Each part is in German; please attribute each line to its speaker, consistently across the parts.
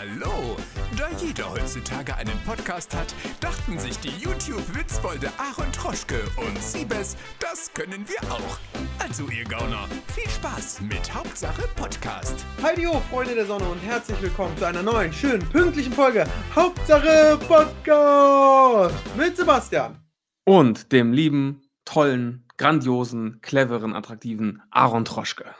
Speaker 1: Hallo! Da jeder heutzutage einen Podcast hat, dachten sich die YouTube-Witzbolde Aaron Troschke und Siebes, das können wir auch. Also ihr Gauner, viel Spaß mit Hauptsache Podcast.
Speaker 2: Heidi ho, Freunde der Sonne und herzlich willkommen zu einer neuen, schönen, pünktlichen Folge Hauptsache Podcast mit Sebastian.
Speaker 3: Und dem lieben, tollen, grandiosen, cleveren, attraktiven Aaron Troschke.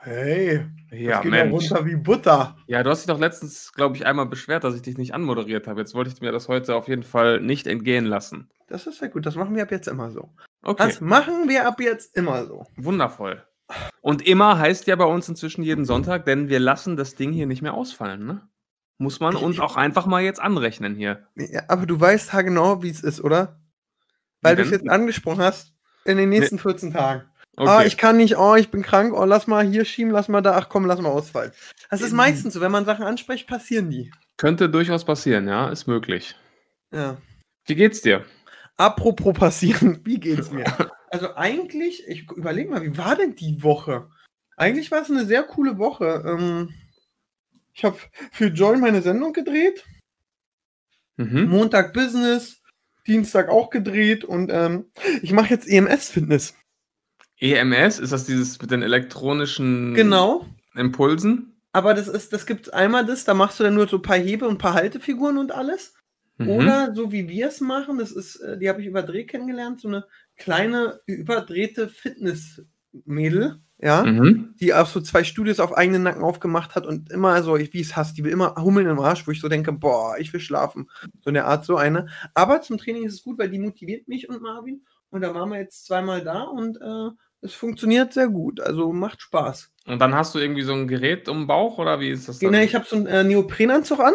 Speaker 2: Hey,
Speaker 3: Ja,
Speaker 2: das geht ja runter wie Butter.
Speaker 3: Ja, du hast dich doch letztens, glaube ich, einmal beschwert, dass ich dich nicht anmoderiert habe. Jetzt wollte ich mir das heute auf jeden Fall nicht entgehen lassen.
Speaker 2: Das ist ja gut, das machen wir ab jetzt immer so.
Speaker 3: Okay,
Speaker 2: Das machen wir ab jetzt immer so.
Speaker 3: wundervoll. Und immer heißt ja bei uns inzwischen jeden Sonntag, denn wir lassen das Ding hier nicht mehr ausfallen, ne? Muss man uns auch einfach mal jetzt anrechnen hier.
Speaker 2: Ja, aber du weißt ja genau, wie es ist, oder? Weil du es jetzt angesprochen hast, in den nächsten 14 Tagen.
Speaker 3: Okay.
Speaker 2: Ah, ich kann nicht, oh, ich bin krank, oh, lass mal hier schieben, lass mal da, ach komm, lass mal ausfallen. Das ist
Speaker 3: Ähm.
Speaker 2: meistens so, wenn man Sachen anspricht, passieren die.
Speaker 3: Könnte durchaus passieren, ja, ist möglich.
Speaker 2: Ja.
Speaker 3: Wie geht's dir?
Speaker 2: Apropos passieren, wie geht's mir? Also eigentlich, ich überlege mal, wie war denn die Woche? Eigentlich war es eine sehr coole Woche. Ähm, ich habe für Join meine Sendung gedreht,
Speaker 3: Mhm.
Speaker 2: Montag Business, Dienstag auch gedreht und ähm, ich mache jetzt EMS-Fitness.
Speaker 3: EMS, ist das dieses mit den elektronischen
Speaker 2: Genau.
Speaker 3: Impulsen?
Speaker 2: Aber das ist, das gibt's einmal das, da machst du dann nur so ein paar Hebe und ein paar Haltefiguren und alles.
Speaker 3: Mhm.
Speaker 2: Oder so wie wir es machen, das ist, äh, die habe ich über Dreh kennengelernt, so eine kleine überdrehte Fitnessmädel, ja,
Speaker 3: Mhm.
Speaker 2: die auch so zwei Studios auf eigenen Nacken aufgemacht hat und immer so, wie es hasst, die will immer hummeln im Arsch, wo ich so denke, boah, ich will schlafen. So in der Art, so eine. Aber zum Training ist es gut, weil die motiviert mich und Marvin. Und da waren wir jetzt zweimal da und äh, es funktioniert sehr gut. Also macht Spaß.
Speaker 3: Und dann hast du irgendwie so ein Gerät um den Bauch oder wie ist das dann?
Speaker 2: Genau, ich habe so einen äh, Neoprenanzug an.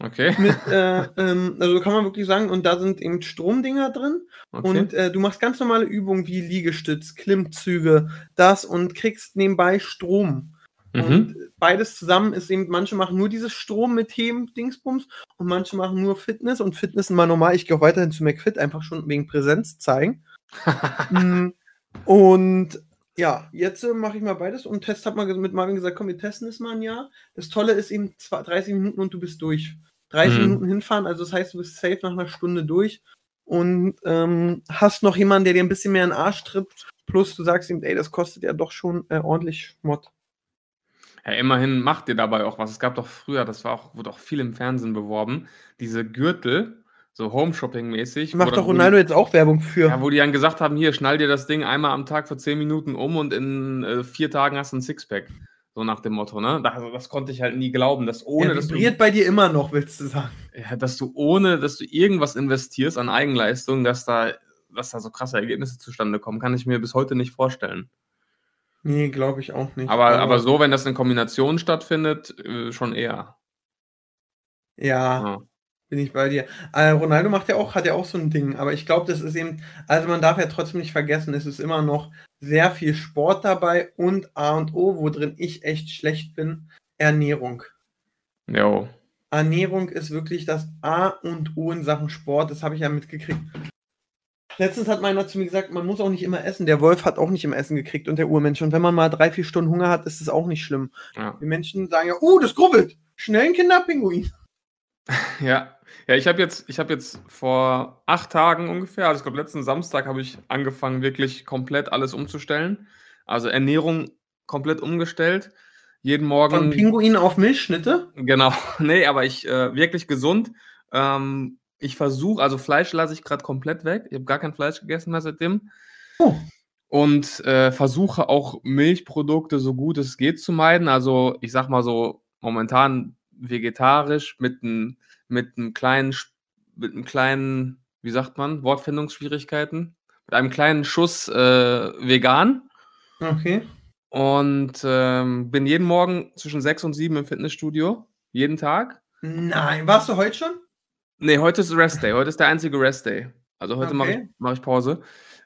Speaker 3: Okay.
Speaker 2: Mit, äh, ähm, also kann man wirklich sagen, und da sind eben Stromdinger drin.
Speaker 3: okay.
Speaker 2: Und äh, du machst ganz normale Übungen wie Liegestütz, Klimmzüge, das und kriegst nebenbei Strom.
Speaker 3: mhm.
Speaker 2: Und beides zusammen ist eben, manche machen nur dieses Strom mit Heben, Dingsbums, und manche machen nur Fitness und Fitness immer normal. Ich gehe auch weiterhin zu McFit, einfach schon wegen Präsenz zeigen. Mm, und ja, jetzt äh, mache ich mal beides und Test hat mal mit Marvin gesagt, komm, wir testen es mal ein Jahr. Das Tolle ist eben zwei- 30 Minuten und du bist durch. 30
Speaker 3: Mhm.
Speaker 2: Minuten hinfahren, also das heißt, du bist safe nach einer Stunde durch und ähm, hast noch jemanden, der dir ein bisschen mehr in den Arsch tritt. Plus du sagst ihm, ey, das kostet ja doch schon äh, ordentlich Schmott.
Speaker 3: ja, immerhin macht ihr dabei auch was. Es gab doch früher, das war auch, wurde auch viel im Fernsehen beworben, diese Gürtel, so Home-Shopping-mäßig.
Speaker 2: Macht doch
Speaker 3: wo die-
Speaker 2: Ronaldo jetzt auch Werbung für.
Speaker 3: Ja, wo die dann gesagt haben, hier, schnall dir das Ding einmal am Tag für 10 Minuten um und in äh, vier Tagen hast du ein Sixpack. So nach dem Motto, ne? Das, das konnte ich halt nie glauben, dass ohne, dass du,
Speaker 2: vibriert bei dir immer noch, willst du sagen.
Speaker 3: ja, dass du ohne, dass du irgendwas investierst an Eigenleistung, dass da, dass da so krasse Ergebnisse zustande kommen, kann ich mir bis heute nicht vorstellen.
Speaker 2: Nee, glaube ich auch nicht.
Speaker 3: Aber, aber so, wenn das in Kombination stattfindet, äh, schon eher.
Speaker 2: Ja,
Speaker 3: Ja.
Speaker 2: Bin ich bei dir. Äh, Ronaldo macht ja auch, hat ja auch so ein Ding, aber ich glaube, das ist eben, also man darf ja trotzdem nicht vergessen, es ist immer noch sehr viel Sport dabei und A und O, wo drin ich echt schlecht bin, Ernährung.
Speaker 3: Jo.
Speaker 2: Ernährung ist wirklich das A und O in Sachen Sport, das habe ich ja mitgekriegt. Letztens hat meiner zu mir gesagt, man muss auch nicht immer essen. Der Wolf hat auch nicht immer Essen gekriegt und der Urmensch. Und wenn man mal drei, vier Stunden Hunger hat, ist es auch nicht schlimm.
Speaker 3: Ja.
Speaker 2: Die Menschen sagen ja, uh, das grubbelt. Schnell ein Kinderpinguin.
Speaker 3: Ja, ja ich habe jetzt, ich jetzt vor acht Tagen ungefähr, also ich glaube letzten Samstag habe ich angefangen, wirklich komplett alles umzustellen. Also Ernährung komplett umgestellt. Jeden
Speaker 2: Von
Speaker 3: Morgen.
Speaker 2: Pinguin auf Milchschnitte.
Speaker 3: Genau, nee, aber ich äh, wirklich gesund. Ähm, ich versuche, also Fleisch lasse ich gerade komplett weg. Ich habe gar kein Fleisch gegessen mehr seitdem.
Speaker 2: Oh.
Speaker 3: Und äh, versuche auch Milchprodukte so gut es geht zu meiden. Also ich sag mal so momentan vegetarisch mit einem mit einem kleinen mit einem kleinen, wie sagt man, Wortfindungsschwierigkeiten, mit einem kleinen Schuss äh, vegan.
Speaker 2: Okay.
Speaker 3: Und ähm, bin jeden Morgen zwischen sechs und sieben im Fitnessstudio. Jeden Tag.
Speaker 2: Nein, warst du heute schon?
Speaker 3: Nee, heute ist Rest Day. Heute ist der einzige Rest Day. Also heute mache ich,
Speaker 2: Okay.
Speaker 3: mach ich Pause.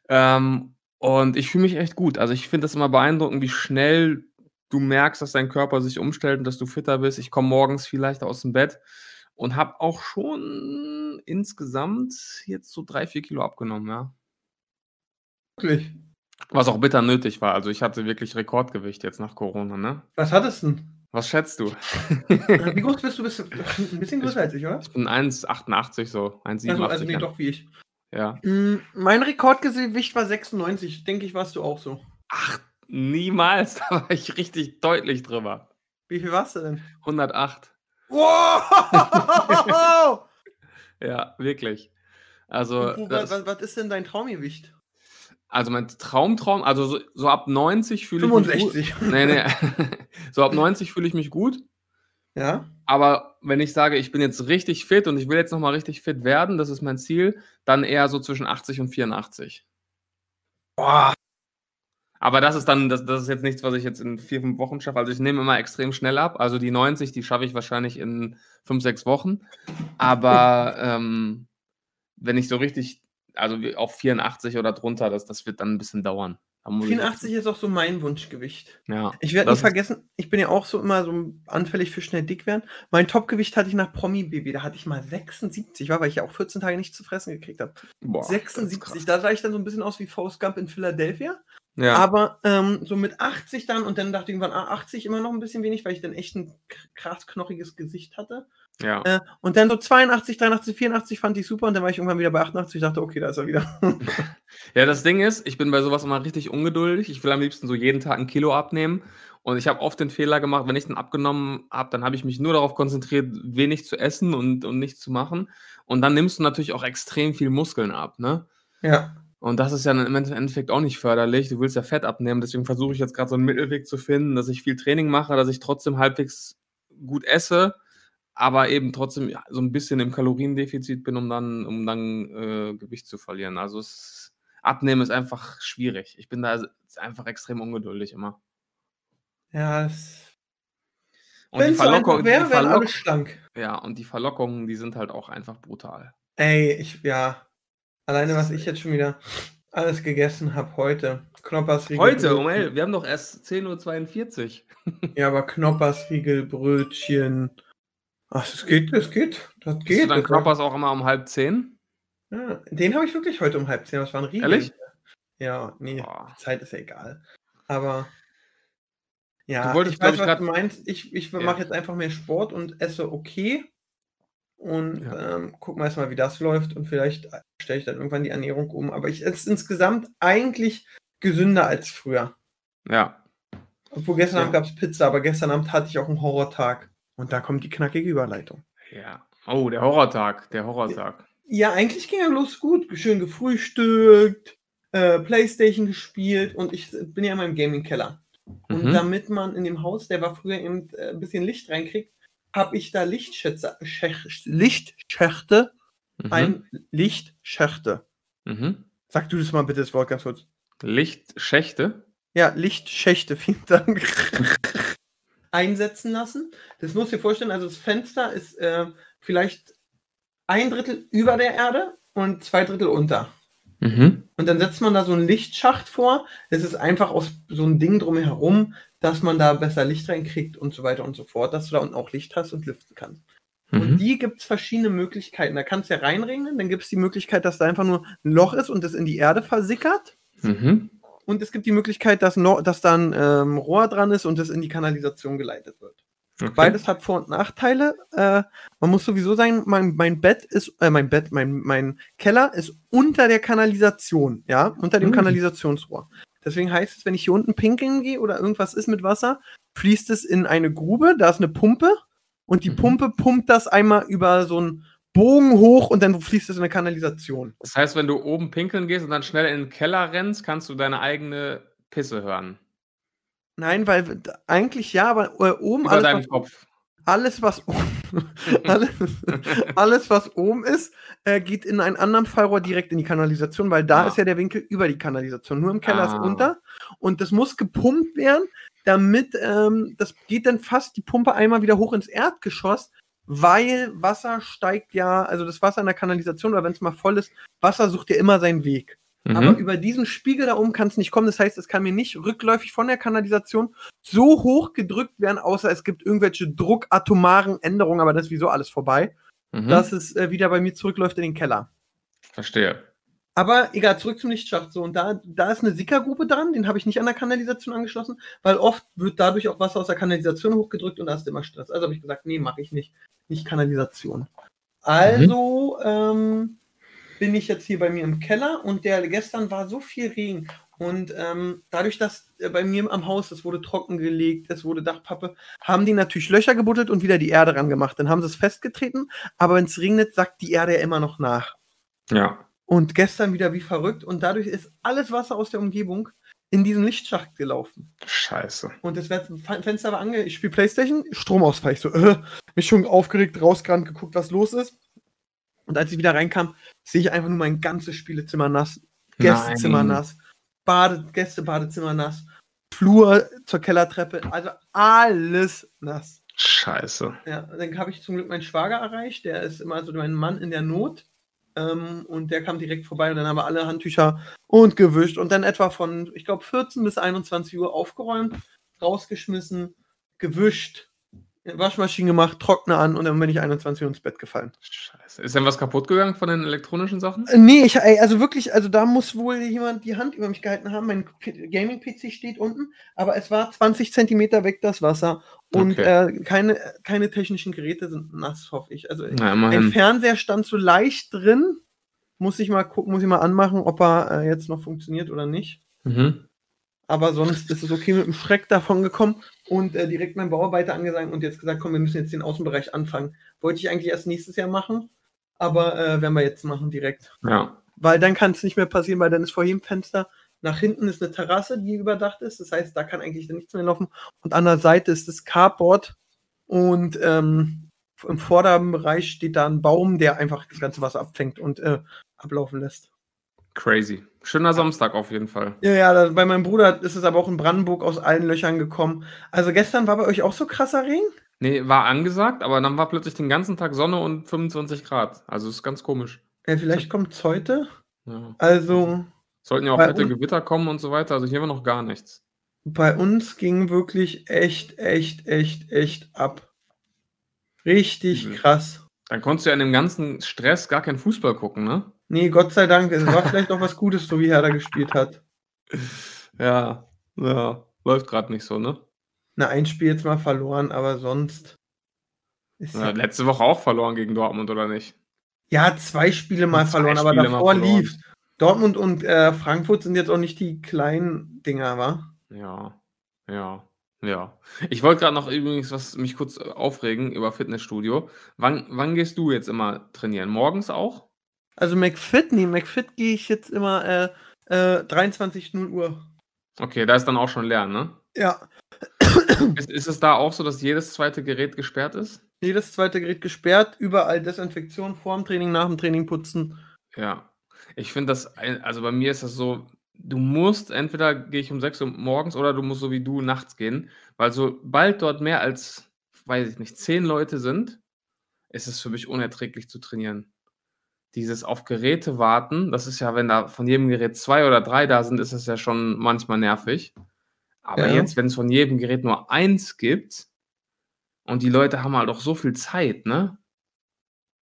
Speaker 3: Ähm, und ich fühle mich echt gut. Also ich finde das immer beeindruckend, wie schnell du merkst, dass dein Körper sich umstellt und dass du fitter bist. Ich komme morgens viel leichter aus dem Bett und habe auch schon insgesamt jetzt so drei, vier Kilo abgenommen, ja.
Speaker 2: Wirklich.
Speaker 3: Was auch bitter nötig war. Also ich hatte wirklich Rekordgewicht jetzt nach Corona, ne?
Speaker 2: Was hattest du denn?
Speaker 3: Was schätzt du?
Speaker 2: Äh, Wie groß bist du? Bist du ein bisschen größer als ich, oder?
Speaker 3: Ich bin 1,88 so. 1,87.
Speaker 2: Also, also nee,
Speaker 3: ja.
Speaker 2: doch wie ich.
Speaker 3: ja.
Speaker 2: Mm, Mein Rekordgewicht war 96. Denke ich, warst du auch so.
Speaker 3: Ach, niemals. Da war ich richtig deutlich drüber.
Speaker 2: Wie viel warst du denn?
Speaker 3: 108.
Speaker 2: Wow!
Speaker 3: Ja, wirklich. Also, das,
Speaker 2: was, was ist denn dein Traumgewicht?
Speaker 3: also mein Traumtraum, also so, so ab 90 fühle ich mich
Speaker 2: 65.
Speaker 3: gut. Nee, nee. so ab 90 fühle ich mich gut.
Speaker 2: Ja?
Speaker 3: Aber wenn ich sage, ich bin jetzt richtig fit und ich will jetzt nochmal richtig fit werden, das ist mein Ziel, dann eher so zwischen 80 und 84.
Speaker 2: Boah.
Speaker 3: Aber das ist dann, das, das ist jetzt nichts, was ich jetzt in vier, fünf Wochen schaffe. Also ich nehme immer extrem schnell ab. Also die 90, die schaffe ich wahrscheinlich in fünf, sechs Wochen. Aber ähm, wenn ich so richtig, also auf 84 oder drunter, das, das wird dann ein bisschen dauern. Da muss ich-
Speaker 2: 84 ist auch so mein Wunschgewicht.
Speaker 3: Ja.
Speaker 2: Ich werde nicht vergessen, ich bin ja auch so immer so anfällig für schnell dick werden. Mein Topgewicht hatte ich nach Promi-Baby. Da hatte ich mal 76, war, weil ich ja auch 14 Tage nicht zu fressen gekriegt habe.
Speaker 3: Boah, das ist
Speaker 2: 76,
Speaker 3: krass.
Speaker 2: da sah ich dann so ein bisschen aus wie Forrest Gump in Philadelphia.
Speaker 3: Ja.
Speaker 2: Aber ähm, so mit 80 dann und dann dachte ich irgendwann, ah, 80 immer noch ein bisschen wenig, weil ich dann echt ein krass knochiges Gesicht hatte.
Speaker 3: ja.
Speaker 2: Äh, und dann so 82, 83, 84 fand ich super und dann war ich irgendwann wieder bei 88. Ich dachte, okay, da ist er wieder.
Speaker 3: Ja, das Ding ist, ich bin bei sowas immer richtig ungeduldig. Ich will am liebsten so jeden Tag ein Kilo abnehmen. Und ich habe oft den Fehler gemacht, wenn ich dann abgenommen habe, dann habe ich mich nur darauf konzentriert, wenig zu essen und, und nichts zu machen. Und dann nimmst du natürlich auch extrem viel Muskeln ab, ne?
Speaker 2: ja.
Speaker 3: Und das ist ja im Endeffekt auch nicht förderlich. Du willst ja Fett abnehmen. Deswegen versuche ich jetzt gerade so einen Mittelweg zu finden, dass ich viel Training mache, dass ich trotzdem halbwegs gut esse, aber eben trotzdem so ein bisschen im Kaloriendefizit bin, um dann, um dann äh, Gewicht zu verlieren. Also es, Abnehmen ist einfach schwierig. Ich bin da einfach extrem ungeduldig immer.
Speaker 2: Ja, es.
Speaker 3: Und die
Speaker 2: so
Speaker 3: Verlockung, die
Speaker 2: wäre, alle
Speaker 3: Verlock
Speaker 2: schlank.
Speaker 3: ja, und die Verlockungen, die sind halt auch einfach brutal.
Speaker 2: Ey, ich, ja. Alleine, was ich jetzt schon wieder alles gegessen habe heute. Knoppersriegel.
Speaker 3: Heute, um
Speaker 2: Brötchen.
Speaker 3: elf, wir haben doch erst 10.42 Uhr.
Speaker 2: Ja, aber Knoppersriegel, Brötchen. Ach, das geht, das geht. Das geht.
Speaker 3: du dann Knoppers auch immer um halb zehn?
Speaker 2: Ja, den habe ich wirklich heute um halb zehn. Das war ein Riegel.
Speaker 3: Ehrlich?
Speaker 2: Ja, nee,
Speaker 3: Boah.
Speaker 2: die Zeit ist ja egal. Aber ja,
Speaker 3: Du wolltest,
Speaker 2: ich weiß,
Speaker 3: ich,
Speaker 2: was
Speaker 3: grad-
Speaker 2: du meinst. Ich, ich
Speaker 3: Ja.
Speaker 2: mache jetzt einfach mehr Sport und esse okay. Und
Speaker 3: Ja.
Speaker 2: ähm, gucken wir erstmal, wie das läuft. Und vielleicht stelle ich dann irgendwann die Ernährung um. Aber ich esse insgesamt eigentlich gesünder als früher.
Speaker 3: Ja.
Speaker 2: Obwohl gestern
Speaker 3: Ja.
Speaker 2: Abend gab es Pizza, aber gestern Abend hatte ich auch einen Horrortag. Und da kommt die knackige Überleitung.
Speaker 3: Ja. Oh, der Horrortag, der Horrortag.
Speaker 2: Ja, eigentlich ging ja bloß gut. Schön gefrühstückt, äh, Playstation gespielt und ich bin ja in meinem Gaming-Keller. Und
Speaker 3: Mhm.
Speaker 2: damit man in dem Haus, der war früher eben äh, ein bisschen Licht reinkriegt, habe ich da Lichtschätze, Schäch, Lichtschächte,
Speaker 3: Mhm.
Speaker 2: ein Lichtschächte.
Speaker 3: Mhm.
Speaker 2: Sag du das mal bitte das Wort ganz kurz.
Speaker 3: Lichtschächte.
Speaker 2: Ja, Lichtschächte, vielen Dank. Einsetzen lassen. Das musst du dir vorstellen, also das Fenster ist äh, vielleicht ein Drittel über der Erde und zwei Drittel unter.
Speaker 3: Mhm.
Speaker 2: Und dann setzt man da so einen Lichtschacht vor. Es ist einfach aus so ein Ding drumherum, dass man da besser Licht reinkriegt und so weiter und so fort, dass du da unten auch Licht hast und lüften kannst. Und
Speaker 3: Mhm.
Speaker 2: die gibt es verschiedene Möglichkeiten. Da kannst du ja reinregnen, dann gibt es die Möglichkeit, dass da einfach nur ein Loch ist und das in die Erde versickert.
Speaker 3: Mhm.
Speaker 2: Und es gibt die Möglichkeit, dass, no, dass da ein ähm, Rohr dran ist und das in die Kanalisation geleitet wird.
Speaker 3: Okay.
Speaker 2: Beides hat Vor- und Nachteile. Äh, man muss sowieso sagen, mein, mein Bett ist, äh, mein Bett, mein, mein Keller ist unter der Kanalisation, ja, unter dem
Speaker 3: Hm.
Speaker 2: Kanalisationsrohr. Deswegen heißt es, wenn ich hier unten pinkeln gehe oder irgendwas ist mit Wasser, fließt es in eine Grube, da ist eine Pumpe und die
Speaker 3: Mhm.
Speaker 2: Pumpe pumpt das einmal über so einen Bogen hoch und dann fließt es in eine Kanalisation.
Speaker 3: Das heißt, wenn du oben pinkeln gehst und dann schnell in den Keller rennst, kannst du deine eigene Pisse hören.
Speaker 2: Nein, weil eigentlich ja, aber äh, oben
Speaker 3: Über
Speaker 2: alles,
Speaker 3: deinem
Speaker 2: was
Speaker 3: Kopf.
Speaker 2: alles, was oben, alles, alles, was oben ist, äh, geht in einen anderen Fallrohr direkt in die Kanalisation, weil da
Speaker 3: Ah.
Speaker 2: ist ja der Winkel über die Kanalisation. Nur im Keller ist
Speaker 3: Ah.
Speaker 2: unter. Und das muss gepumpt werden, damit ähm, das geht dann fast die Pumpe einmal wieder hoch ins Erdgeschoss, weil Wasser steigt ja, also das Wasser in der Kanalisation, oder wenn es mal voll ist, Wasser sucht ja immer seinen Weg. Aber
Speaker 3: Mhm.
Speaker 2: über diesen Spiegel da oben kann es nicht kommen. Das heißt, es kann mir nicht rückläufig von der Kanalisation so hoch gedrückt werden, außer es gibt irgendwelche druckatomaren Änderungen, aber das ist wieso alles vorbei,
Speaker 3: Mhm.
Speaker 2: dass es äh, wieder bei mir zurückläuft in den Keller.
Speaker 3: Verstehe.
Speaker 2: Aber egal, zurück zum Lichtschacht. So, und da, da ist eine Sickergruppe dran, den habe ich nicht an der Kanalisation angeschlossen, weil oft wird dadurch auch Wasser aus der Kanalisation hochgedrückt und da ist immer Stress. Also habe ich gesagt, nee, mache ich nicht. Nicht Kanalisation. Also ähm, bin ich jetzt hier bei mir im Keller und der gestern war so viel Regen. Und ähm, dadurch, dass äh, bei mir am Haus, es wurde trockengelegt, es wurde Dachpappe, haben die natürlich Löcher gebuddelt und wieder die Erde ran gemacht. Dann haben sie es festgetreten, aber wenn es regnet, sackt die Erde ja immer noch nach.
Speaker 3: Ja.
Speaker 2: Und gestern wieder wie verrückt und dadurch ist alles Wasser aus der Umgebung in diesen Lichtschacht gelaufen.
Speaker 3: Scheiße.
Speaker 2: Und das Fenster war ange... Ich spiele Playstation, Stromausfall. Ich so, äh, mich schon aufgeregt, rausgerannt, geguckt, was los ist. Und als ich wieder reinkam, sehe ich einfach nur mein ganzes Spielezimmer nass, Gästezimmer
Speaker 3: Nein.
Speaker 2: nass, Bade, Gästebadezimmer nass, Flur zur Kellertreppe, also alles nass.
Speaker 3: Scheiße.
Speaker 2: Ja, dann habe ich zum Glück meinen Schwager erreicht, der ist immer so mein Mann in der Not. Ähm, und der kam direkt vorbei und dann haben wir alle Handtücher und gewischt und dann etwa von, ich glaube, 14 bis 21 Uhr aufgeräumt, rausgeschmissen, gewischt, Waschmaschine gemacht, Trockner an und dann bin ich 21 Uhr ins Bett gefallen.
Speaker 3: Scheiße. Ist denn was kaputt gegangen von den elektronischen Sachen?
Speaker 2: Äh, Nee, ich, ey, also wirklich, also da muss wohl jemand die Hand über mich gehalten haben. Mein Gaming-PC steht unten, aber es war 20 Zentimeter weg das Wasser und
Speaker 3: Okay.
Speaker 2: äh, keine, keine technischen Geräte sind nass, hoffe ich. Also
Speaker 3: Na,
Speaker 2: ein
Speaker 3: immerhin.
Speaker 2: Fernseher stand so leicht drin. Muss ich mal gucken, muss ich mal anmachen, ob er äh, jetzt noch funktioniert oder nicht.
Speaker 3: Mhm.
Speaker 2: Aber sonst ist es okay mit dem Schreck davon gekommen und äh, direkt mein Bauarbeiter angesagt und jetzt gesagt, komm, wir müssen jetzt den Außenbereich anfangen. Wollte ich eigentlich erst nächstes Jahr machen, aber äh, werden wir jetzt machen direkt.
Speaker 3: Ja.
Speaker 2: Weil dann kann es nicht mehr passieren, weil dann ist vor jedem Fenster nach hinten ist eine Terrasse, die überdacht ist. Das heißt, da kann eigentlich dann nichts mehr laufen. Und an der Seite ist das Carport und ähm, im vorderen Bereich steht da ein Baum, der einfach das ganze Wasser abfängt und äh, ablaufen lässt.
Speaker 3: Crazy. Schöner Samstag auf jeden Fall.
Speaker 2: Ja, ja, bei meinem Bruder ist es aber auch in Brandenburg aus allen Löchern gekommen. Also gestern war bei euch auch so krasser Regen?
Speaker 3: Nee, war angesagt, aber dann war plötzlich den ganzen Tag Sonne und 25 Grad. Also ist ganz komisch.
Speaker 2: Ja, vielleicht kommt es heute.
Speaker 3: Ja.
Speaker 2: Also
Speaker 3: Sollten ja auch fette Gewitter kommen und so weiter. Also hier war noch gar nichts.
Speaker 2: bei uns ging wirklich echt, echt, echt, echt ab. Richtig
Speaker 3: Mhm.
Speaker 2: krass.
Speaker 3: Dann konntest du ja in dem ganzen Stress gar keinen Fußball gucken, ne?
Speaker 2: Nee, Gott sei Dank. Es war vielleicht auch was Gutes, so wie Herder gespielt hat.
Speaker 3: Ja, ja. Läuft gerade nicht so, ne?
Speaker 2: Na, ein Spiel jetzt mal verloren, aber sonst.
Speaker 3: Ja, letzte Woche auch verloren gegen Dortmund, oder nicht?
Speaker 2: ja, zwei Spiele mal
Speaker 3: Zwei
Speaker 2: verloren, aber
Speaker 3: Spiele mal
Speaker 2: davor lief. Dortmund und äh, Frankfurt sind jetzt auch nicht die kleinen Dinger, wa?
Speaker 3: Ja, ja, ja. Ich wollte gerade noch übrigens was mich kurz aufregen über Fitnessstudio. Wann, wann gehst du jetzt immer trainieren? Morgens auch?
Speaker 2: Also McFit, nee, McFit gehe ich jetzt immer äh, äh, 23 0 Uhr.
Speaker 3: Okay, da ist dann auch schon leer, ne?
Speaker 2: Ja,
Speaker 3: Ist, ist es da auch so, dass jedes zweite Gerät gesperrt ist?
Speaker 2: jedes zweite Gerät gesperrt, überall Desinfektion, vor dem Training, nach dem Training putzen.
Speaker 3: Ja. Ich finde das, also bei mir ist das so, du musst, entweder gehe ich um 6 Uhr morgens oder du musst so wie du nachts gehen, weil sobald dort mehr als, weiß ich nicht, 10 Leute sind, ist es für mich unerträglich zu trainieren. Dieses auf Geräte warten, das ist ja, wenn da von jedem Gerät zwei oder drei da sind, ist das ja schon manchmal nervig. Aber
Speaker 2: Ja.
Speaker 3: jetzt, wenn es von jedem Gerät nur eins gibt und die Leute haben halt auch so viel Zeit, ne?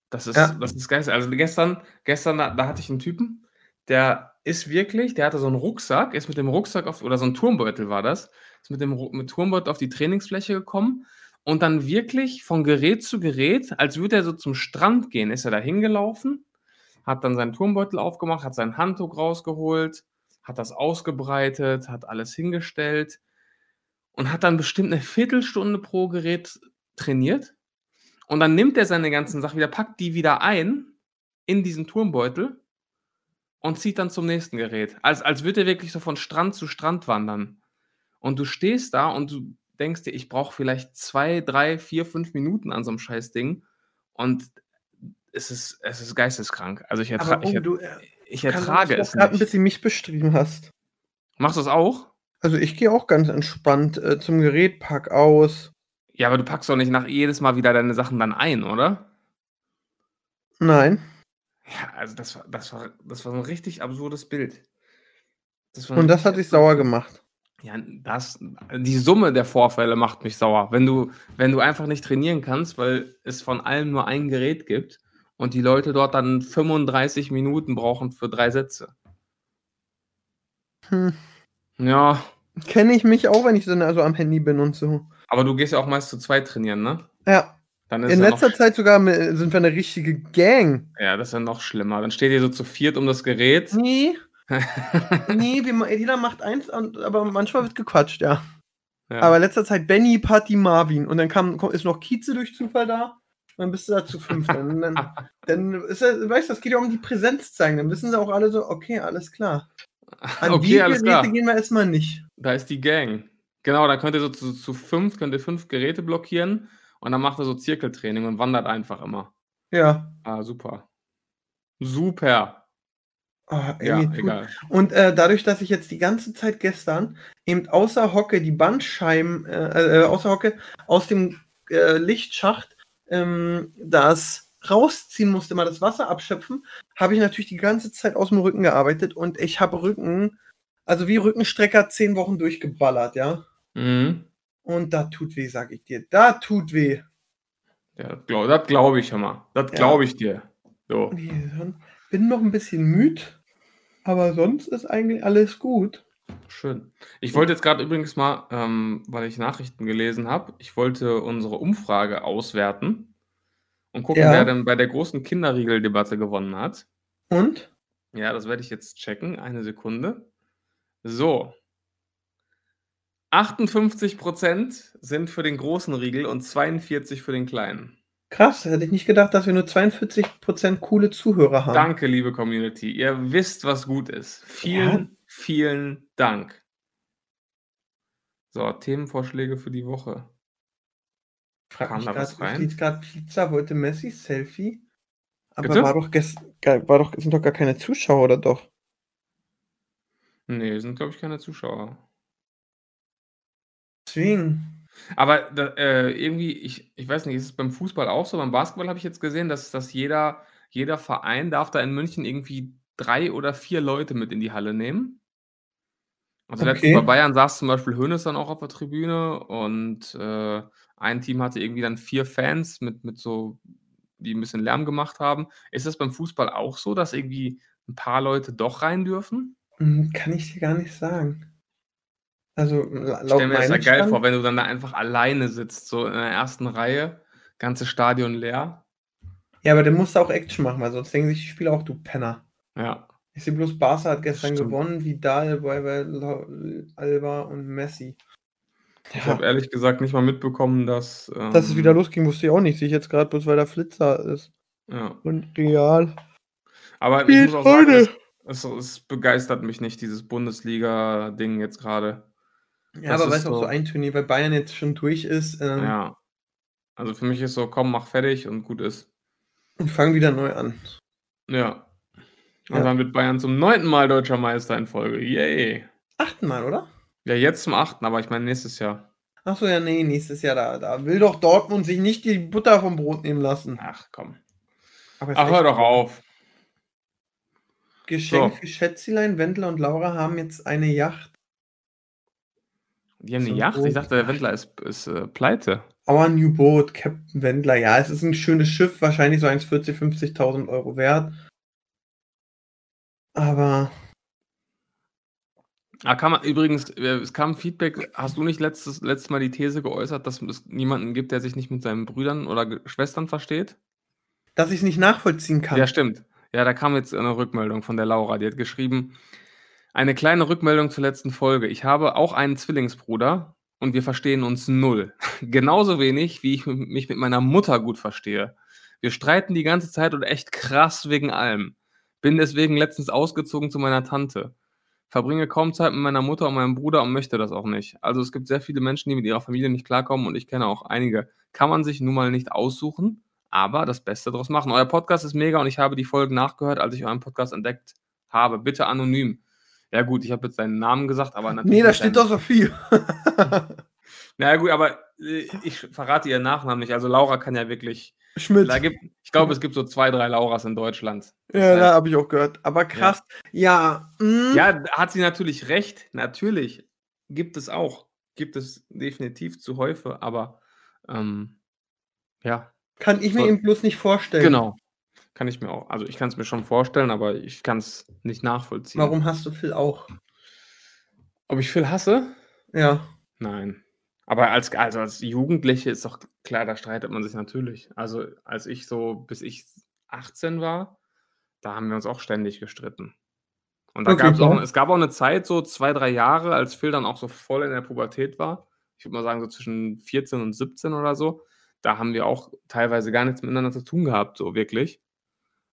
Speaker 3: Das ist,
Speaker 2: Ja.
Speaker 3: das ist geil. Also gestern, gestern, da, da hatte ich einen Typen, der ist wirklich, der hatte so einen Rucksack, ist mit dem Rucksack auf, oder so ein Turmbeutel war das, ist mit dem mit Turmbeutel auf die Trainingsfläche gekommen und dann wirklich von Gerät zu Gerät, als würde er so zum Strand gehen, ist er da hingelaufen, hat dann seinen Turmbeutel aufgemacht, hat sein Handtuch rausgeholt, hat das ausgebreitet, hat alles hingestellt und hat dann bestimmt eine Viertelstunde pro Gerät trainiert. Und dann nimmt er seine ganzen Sachen wieder, packt die wieder ein in diesen Turmbeutel und zieht dann zum nächsten Gerät. Als, als würde er wirklich so von Strand zu Strand wandern. Und du stehst da und du denkst dir, ich brauche vielleicht zwei, drei, vier, fünf Minuten an so einem Scheißding. Und es ist, es ist geisteskrank. Also ich, ertra ich,
Speaker 2: oh,
Speaker 3: er
Speaker 2: du äh,
Speaker 3: ich ertrage es nicht.
Speaker 2: bisschen mich beschrieben hast.
Speaker 3: Machst du es auch?
Speaker 2: Also ich gehe auch ganz entspannt äh, zum Gerät, pack aus.
Speaker 3: Ja, aber du packst doch nicht nach jedes Mal wieder deine Sachen dann ein, oder?
Speaker 2: Nein.
Speaker 3: Ja, also das war, das war, das war so ein richtig absurdes Bild. Das
Speaker 2: Und das hat dich sauer gemacht.
Speaker 3: Ja, das, die Summe der Vorfälle macht mich sauer. Wenn du, wenn du einfach nicht trainieren kannst, weil es von allem nur ein Gerät gibt und die Leute dort dann 35 Minuten brauchen für drei Sätze.
Speaker 2: Hm.
Speaker 3: Ja,
Speaker 2: Kenne ich mich auch, wenn ich dann also am Handy bin und so.
Speaker 3: aber du gehst ja auch meist zu zweit trainieren, ne?
Speaker 2: Ja,
Speaker 3: Dann ist
Speaker 2: in
Speaker 3: ja
Speaker 2: letzter Zeit sogar sind wir eine richtige Gang.
Speaker 3: Ja, das ist ja noch schlimmer. Dann steht ihr so zu viert um das Gerät.
Speaker 2: Nee, nee, wir, jeder macht eins, aber manchmal wird gequatscht, ja.
Speaker 3: Ja.
Speaker 2: Aber in letzter Zeit Benny, Patty, Marvin. Und dann kam, ist noch Kieze durch Zufall da. Dann bist du da zu fünf. Dann, dann, dann ist er, weißt du, das geht ja um die Präsenz zeigen. Dann wissen sie auch alle so, okay, alles klar. An die
Speaker 3: okay, alles
Speaker 2: Geräte
Speaker 3: klar.
Speaker 2: gehen wir erstmal nicht.
Speaker 3: Da ist die Gang. Genau, da könnt ihr so zu, zu fünf, könnt ihr fünf Geräte blockieren und dann macht ihr so Zirkeltraining und wandert einfach immer.
Speaker 2: Ja.
Speaker 3: Ah, super. Super.
Speaker 2: Oh, ey,
Speaker 3: Ja, egal.
Speaker 2: Und äh, dadurch, dass ich jetzt die ganze Zeit gestern eben außer Hocke die Bandscheiben, äh, äh, außer Hocke aus dem äh, Lichtschacht ähm, das rausziehen musste, mal das Wasser abschöpfen, habe ich natürlich die ganze Zeit aus dem Rücken gearbeitet und ich habe Rücken, also wie Rückenstrecker zehn Wochen durchgeballert, ja.
Speaker 3: Mhm.
Speaker 2: Und da tut weh, sag ich dir. Da tut weh.
Speaker 3: Ja, das glaube das glaub ich immer. Das
Speaker 2: Ja.
Speaker 3: glaube ich dir. So.
Speaker 2: Nee, Bin noch ein bisschen müde, aber sonst ist eigentlich alles gut.
Speaker 3: Schön. Ich wollte jetzt gerade übrigens mal, ähm, weil ich Nachrichten gelesen habe, ich wollte unsere Umfrage auswerten und gucken,
Speaker 2: Ja.
Speaker 3: wer denn bei der großen Kinderriegel-Debatte gewonnen hat.
Speaker 2: Und?
Speaker 3: Ja, das werde ich jetzt checken. Eine Sekunde. So. 58% sind für den großen Riegel und 42% für den kleinen.
Speaker 2: Krass, hätte ich nicht gedacht, dass wir nur 42% coole Zuhörer haben.
Speaker 3: Danke, liebe Community. Ihr wisst, was gut ist. Vielen, vielen Dank. So, Themenvorschläge für die Woche.
Speaker 2: Frag
Speaker 3: Kam
Speaker 2: mich
Speaker 3: da was rein?
Speaker 2: steht gerade Pizza, wollte Messi Selfie. Aber
Speaker 3: Bitte?
Speaker 2: war doch gest war doch, sind doch gar keine Zuschauer, oder doch?
Speaker 3: Nee, sind, glaube ich, keine Zuschauer.
Speaker 2: Deswegen.
Speaker 3: Aber äh, irgendwie, ich, ich weiß nicht, ist es beim Fußball auch so? Beim Basketball habe ich jetzt gesehen, dass, dass jeder, jeder Verein darf da in München irgendwie drei oder vier Leute mit in die Halle nehmen. Also
Speaker 2: Okay.
Speaker 3: letztens bei Bayern saß zum Beispiel Hönes dann auch auf der Tribüne und äh, ein Team hatte irgendwie dann vier Fans mit, mit so, die ein bisschen Lärm gemacht haben. Ist das beim Fußball auch so, dass irgendwie ein paar Leute doch rein dürfen?
Speaker 2: Hm, Kann ich dir gar nicht sagen. Also,
Speaker 3: Ich
Speaker 2: laut
Speaker 3: stelle mir das ja geil
Speaker 2: Stand-
Speaker 3: vor, wenn du dann da einfach alleine sitzt, so in der ersten Reihe, ganze Stadion leer.
Speaker 2: Ja, aber der musste auch Action machen, weil sonst denken sich die Spieler auch, du Penner.
Speaker 3: Ja.
Speaker 2: Ich sehe bloß, Barca hat gestern
Speaker 3: Stimmt.
Speaker 2: gewonnen, Vidal, Alba und Messi.
Speaker 3: Ich
Speaker 2: Ja,
Speaker 3: habe ehrlich gesagt nicht mal mitbekommen, dass. Ähm,
Speaker 2: dass es wieder losging, wusste ich auch nicht. Sehe ich jetzt gerade bloß, weil da Flitzer ist.
Speaker 3: Ja.
Speaker 2: Und Real.
Speaker 3: Aber ich muss auch sagen, es, es, es begeistert mich nicht, dieses Bundesliga-Ding jetzt gerade.
Speaker 2: Ja,
Speaker 3: Das
Speaker 2: aber weißt du, auch
Speaker 3: so-
Speaker 2: so ein Turnier, weil Bayern jetzt schon durch ist ähm,
Speaker 3: Ja. Also für mich ist so, komm, mach fertig und gut ist.
Speaker 2: und fangen wieder neu an.
Speaker 3: Ja. Und
Speaker 2: Ja.
Speaker 3: dann wird Bayern zum neunten Mal deutscher Meister in Folge. Yay.
Speaker 2: Achtmal, oder?
Speaker 3: Ja, jetzt zum achten, aber ich meine nächstes Jahr.
Speaker 2: Achso, ja, nee, nächstes Jahr, da, da will doch Dortmund sich nicht die Butter vom Brot nehmen lassen.
Speaker 3: Ach komm. Ach, hör doch auf.
Speaker 2: Geschenk
Speaker 3: So.
Speaker 2: für Schätzilein, Wendler und Laura haben jetzt eine Yacht.
Speaker 3: Die haben eine
Speaker 2: So
Speaker 3: Yacht? Ich
Speaker 2: groß.
Speaker 3: dachte, der Wendler ist, ist äh, pleite.
Speaker 2: Our New Boat, Captain Wendler. Ja, es ist ein schönes Schiff, wahrscheinlich so 1,40, 50.000 Euro wert. Aber
Speaker 3: Ah, kann man, übrigens, äh, es kam Feedback, hast du nicht letztes, letztes Mal die These geäußert, dass es niemanden gibt, der sich nicht mit seinen Brüdern oder Schwestern versteht?
Speaker 2: dass ich es nicht nachvollziehen kann.
Speaker 3: Ja, stimmt. Ja, da kam jetzt eine Rückmeldung von der Laura. Die hat geschrieben, eine kleine Rückmeldung zur letzten Folge. Ich habe auch einen Zwillingsbruder und wir verstehen uns null. Genauso wenig, wie ich mich mit meiner Mutter gut verstehe. Wir streiten die ganze Zeit und echt krass wegen allem. Bin deswegen letztens ausgezogen zu meiner Tante. Verbringe kaum Zeit mit meiner Mutter und meinem Bruder und möchte das auch nicht. Also es gibt sehr viele Menschen, die mit ihrer Familie nicht klarkommen und ich kenne auch einige. Kann man sich nun mal nicht aussuchen, aber das Beste daraus machen. Euer Podcast ist mega und ich habe die Folgen nachgehört, als ich euren Podcast entdeckt habe. Bitte anonym. Ja gut, ich habe jetzt seinen Namen gesagt, aber natürlich.
Speaker 2: nee, da steht doch so viel.
Speaker 3: Na ja, gut, aber ich verrate ihren Nachnamen nicht. Also Laura kann ja wirklich.
Speaker 2: Schmidt.
Speaker 3: Gibt, ich glaube, es gibt so zwei, drei Lauras in Deutschland. Das
Speaker 2: ja,
Speaker 3: heißt-
Speaker 2: da habe ich auch gehört. Aber krass. Ja, mm,
Speaker 3: Ja, hat sie natürlich recht. Natürlich gibt es auch. Gibt es definitiv zu Häufe, aber ähm, ja,
Speaker 2: kann ich mir
Speaker 3: so-
Speaker 2: eben bloß nicht vorstellen.
Speaker 3: genau. Kann ich mir auch, also ich kann es mir schon vorstellen, aber ich kann es nicht nachvollziehen.
Speaker 2: Warum hast du Phil auch?
Speaker 3: Ob ich Phil hasse?
Speaker 2: Ja.
Speaker 3: Nein. Aber als, also als Jugendliche ist doch klar, da streitet man sich natürlich. Also als ich so, bis ich 18 war, da haben wir uns auch ständig gestritten. Und da
Speaker 2: Okay,
Speaker 3: gab es auch, es gab auch eine Zeit, so zwei, drei Jahre, als Phil dann auch so voll in der Pubertät war. Ich würde mal sagen, so zwischen 14 und 17 oder so. Da haben wir auch teilweise gar nichts miteinander zu tun gehabt, so wirklich.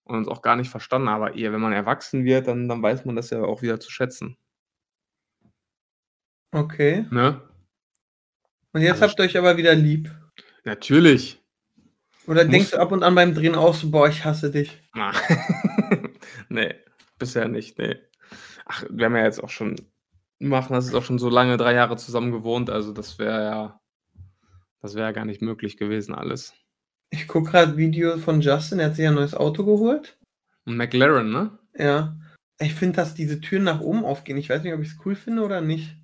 Speaker 3: Und uns auch gar nicht verstanden. Aber eher, wenn man erwachsen wird, dann, dann weiß man das ja auch wieder zu schätzen.
Speaker 2: Okay.
Speaker 3: Ne?
Speaker 2: Und jetzt
Speaker 3: Also
Speaker 2: habt ihr euch aber wieder lieb.
Speaker 3: Natürlich.
Speaker 2: Oder
Speaker 3: Muss-
Speaker 2: denkst du ab und an beim Drehen auch so, boah, ich hasse dich?
Speaker 3: Nee, bisher nicht, nee. Ach, wir haben ja jetzt auch schon, machen das ist auch schon so lange, drei Jahre zusammen gewohnt, also das wäre ja, das wäre ja gar nicht möglich gewesen, alles.
Speaker 2: Ich gucke gerade Videos von Justin, er hat sich ein neues Auto geholt.
Speaker 3: Und McLaren, ne?
Speaker 2: Ja. Ich finde, dass diese Türen nach oben aufgehen. Ich weiß nicht, ob ich es cool finde oder nicht.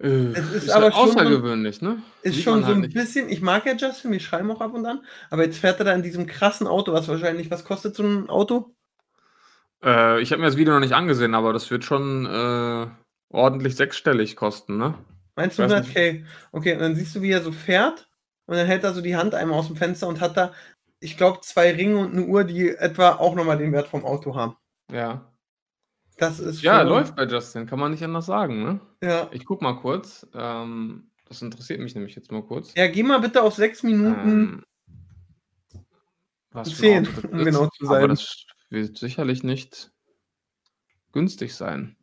Speaker 3: Äh,
Speaker 2: Es ist
Speaker 3: ist
Speaker 2: aber
Speaker 3: halt
Speaker 2: schon
Speaker 3: außergewöhnlich, ne?
Speaker 2: Ist
Speaker 3: Sieht
Speaker 2: schon so
Speaker 3: halt
Speaker 2: ein
Speaker 3: nicht.
Speaker 2: bisschen, ich mag ja Justin, wir schreiben auch ab und an, aber jetzt fährt er da in diesem krassen Auto, was wahrscheinlich, was kostet so ein Auto?
Speaker 3: Äh, ich habe mir das Video noch nicht angesehen, aber das wird schon äh, ordentlich sechsstellig kosten, ne?
Speaker 2: Meinst du
Speaker 3: Weiß
Speaker 2: 100k? Okay, und dann siehst du, wie er so fährt und dann hält er so die Hand einmal aus dem Fenster und hat da, ich glaube, zwei Ringe und eine Uhr, die etwa auch nochmal den Wert vom Auto haben.
Speaker 3: Ja.
Speaker 2: Das ist
Speaker 3: Ja,
Speaker 2: schon-
Speaker 3: läuft bei Justin, kann man nicht anders sagen, ne?
Speaker 2: Ja.
Speaker 3: Ich guck mal kurz. Ähm, das interessiert mich nämlich jetzt mal kurz.
Speaker 2: ja, geh mal bitte auf sechs Minuten.
Speaker 3: Ähm, was
Speaker 2: Zehn, um genau zu
Speaker 3: Aber
Speaker 2: sein.
Speaker 3: das wird sicherlich nicht günstig sein.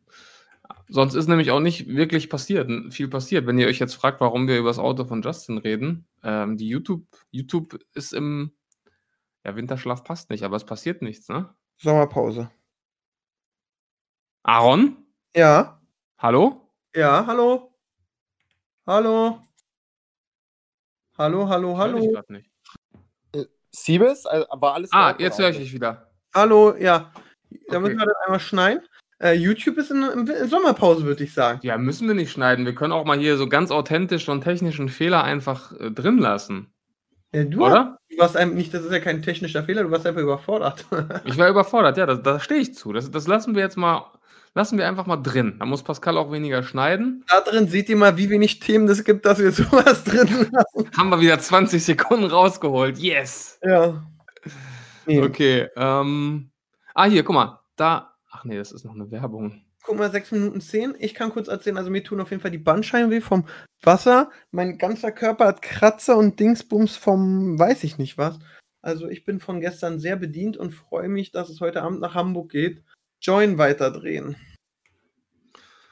Speaker 3: Sonst ist nämlich auch nicht wirklich passiert, viel passiert. Wenn ihr euch jetzt fragt, warum wir über das Auto von Justin reden, ähm, die YouTube, YouTube ist im ja, Winterschlaf passt nicht, aber es passiert nichts, ne?
Speaker 2: Sommerpause.
Speaker 3: Aaron?
Speaker 2: Ja,
Speaker 3: Hallo?
Speaker 2: ja, hallo. Hallo. Hallo, hallo,
Speaker 3: Ich
Speaker 2: hallo.
Speaker 3: grad nicht.
Speaker 4: Siebes? Also, war alles
Speaker 3: Ah, jetzt höre ich dich wieder.
Speaker 2: Hallo, ja. Da müssen
Speaker 3: Okay.
Speaker 2: wir dann einmal schneiden. Äh, YouTube ist in, in, Sommerpause, würde ich sagen.
Speaker 3: Ja, müssen wir nicht schneiden. Wir können auch mal hier so ganz authentisch so einen technischen Fehler einfach äh, drin lassen.
Speaker 2: Ja, du,
Speaker 3: Oder?
Speaker 2: du warst einem nicht, das ist ja kein technischer Fehler, du warst einfach überfordert.
Speaker 3: Ich war überfordert, ja, da, da stehe ich zu. Das, das lassen wir jetzt mal, lassen wir einfach mal drin. Da muss Pascal auch weniger schneiden.
Speaker 2: da drin seht ihr mal, wie wenig Themen es gibt, dass wir sowas drin lassen.
Speaker 3: Haben wir wieder 20 Sekunden rausgeholt. Yes!
Speaker 2: Ja. Nee.
Speaker 3: Okay, ähm. Ah, hier, guck mal. Da. Ach nee, das ist noch eine Werbung.
Speaker 2: Guck mal, 6 Minuten 10. Ich kann kurz erzählen, also mir tun auf jeden Fall die Bandscheiben weh vom Wasser. Mein ganzer Körper hat Kratzer und Dingsbums vom weiß ich nicht was. Also ich bin von gestern sehr bedient und freue mich, dass es heute Abend nach Hamburg geht. Join weiterdrehen.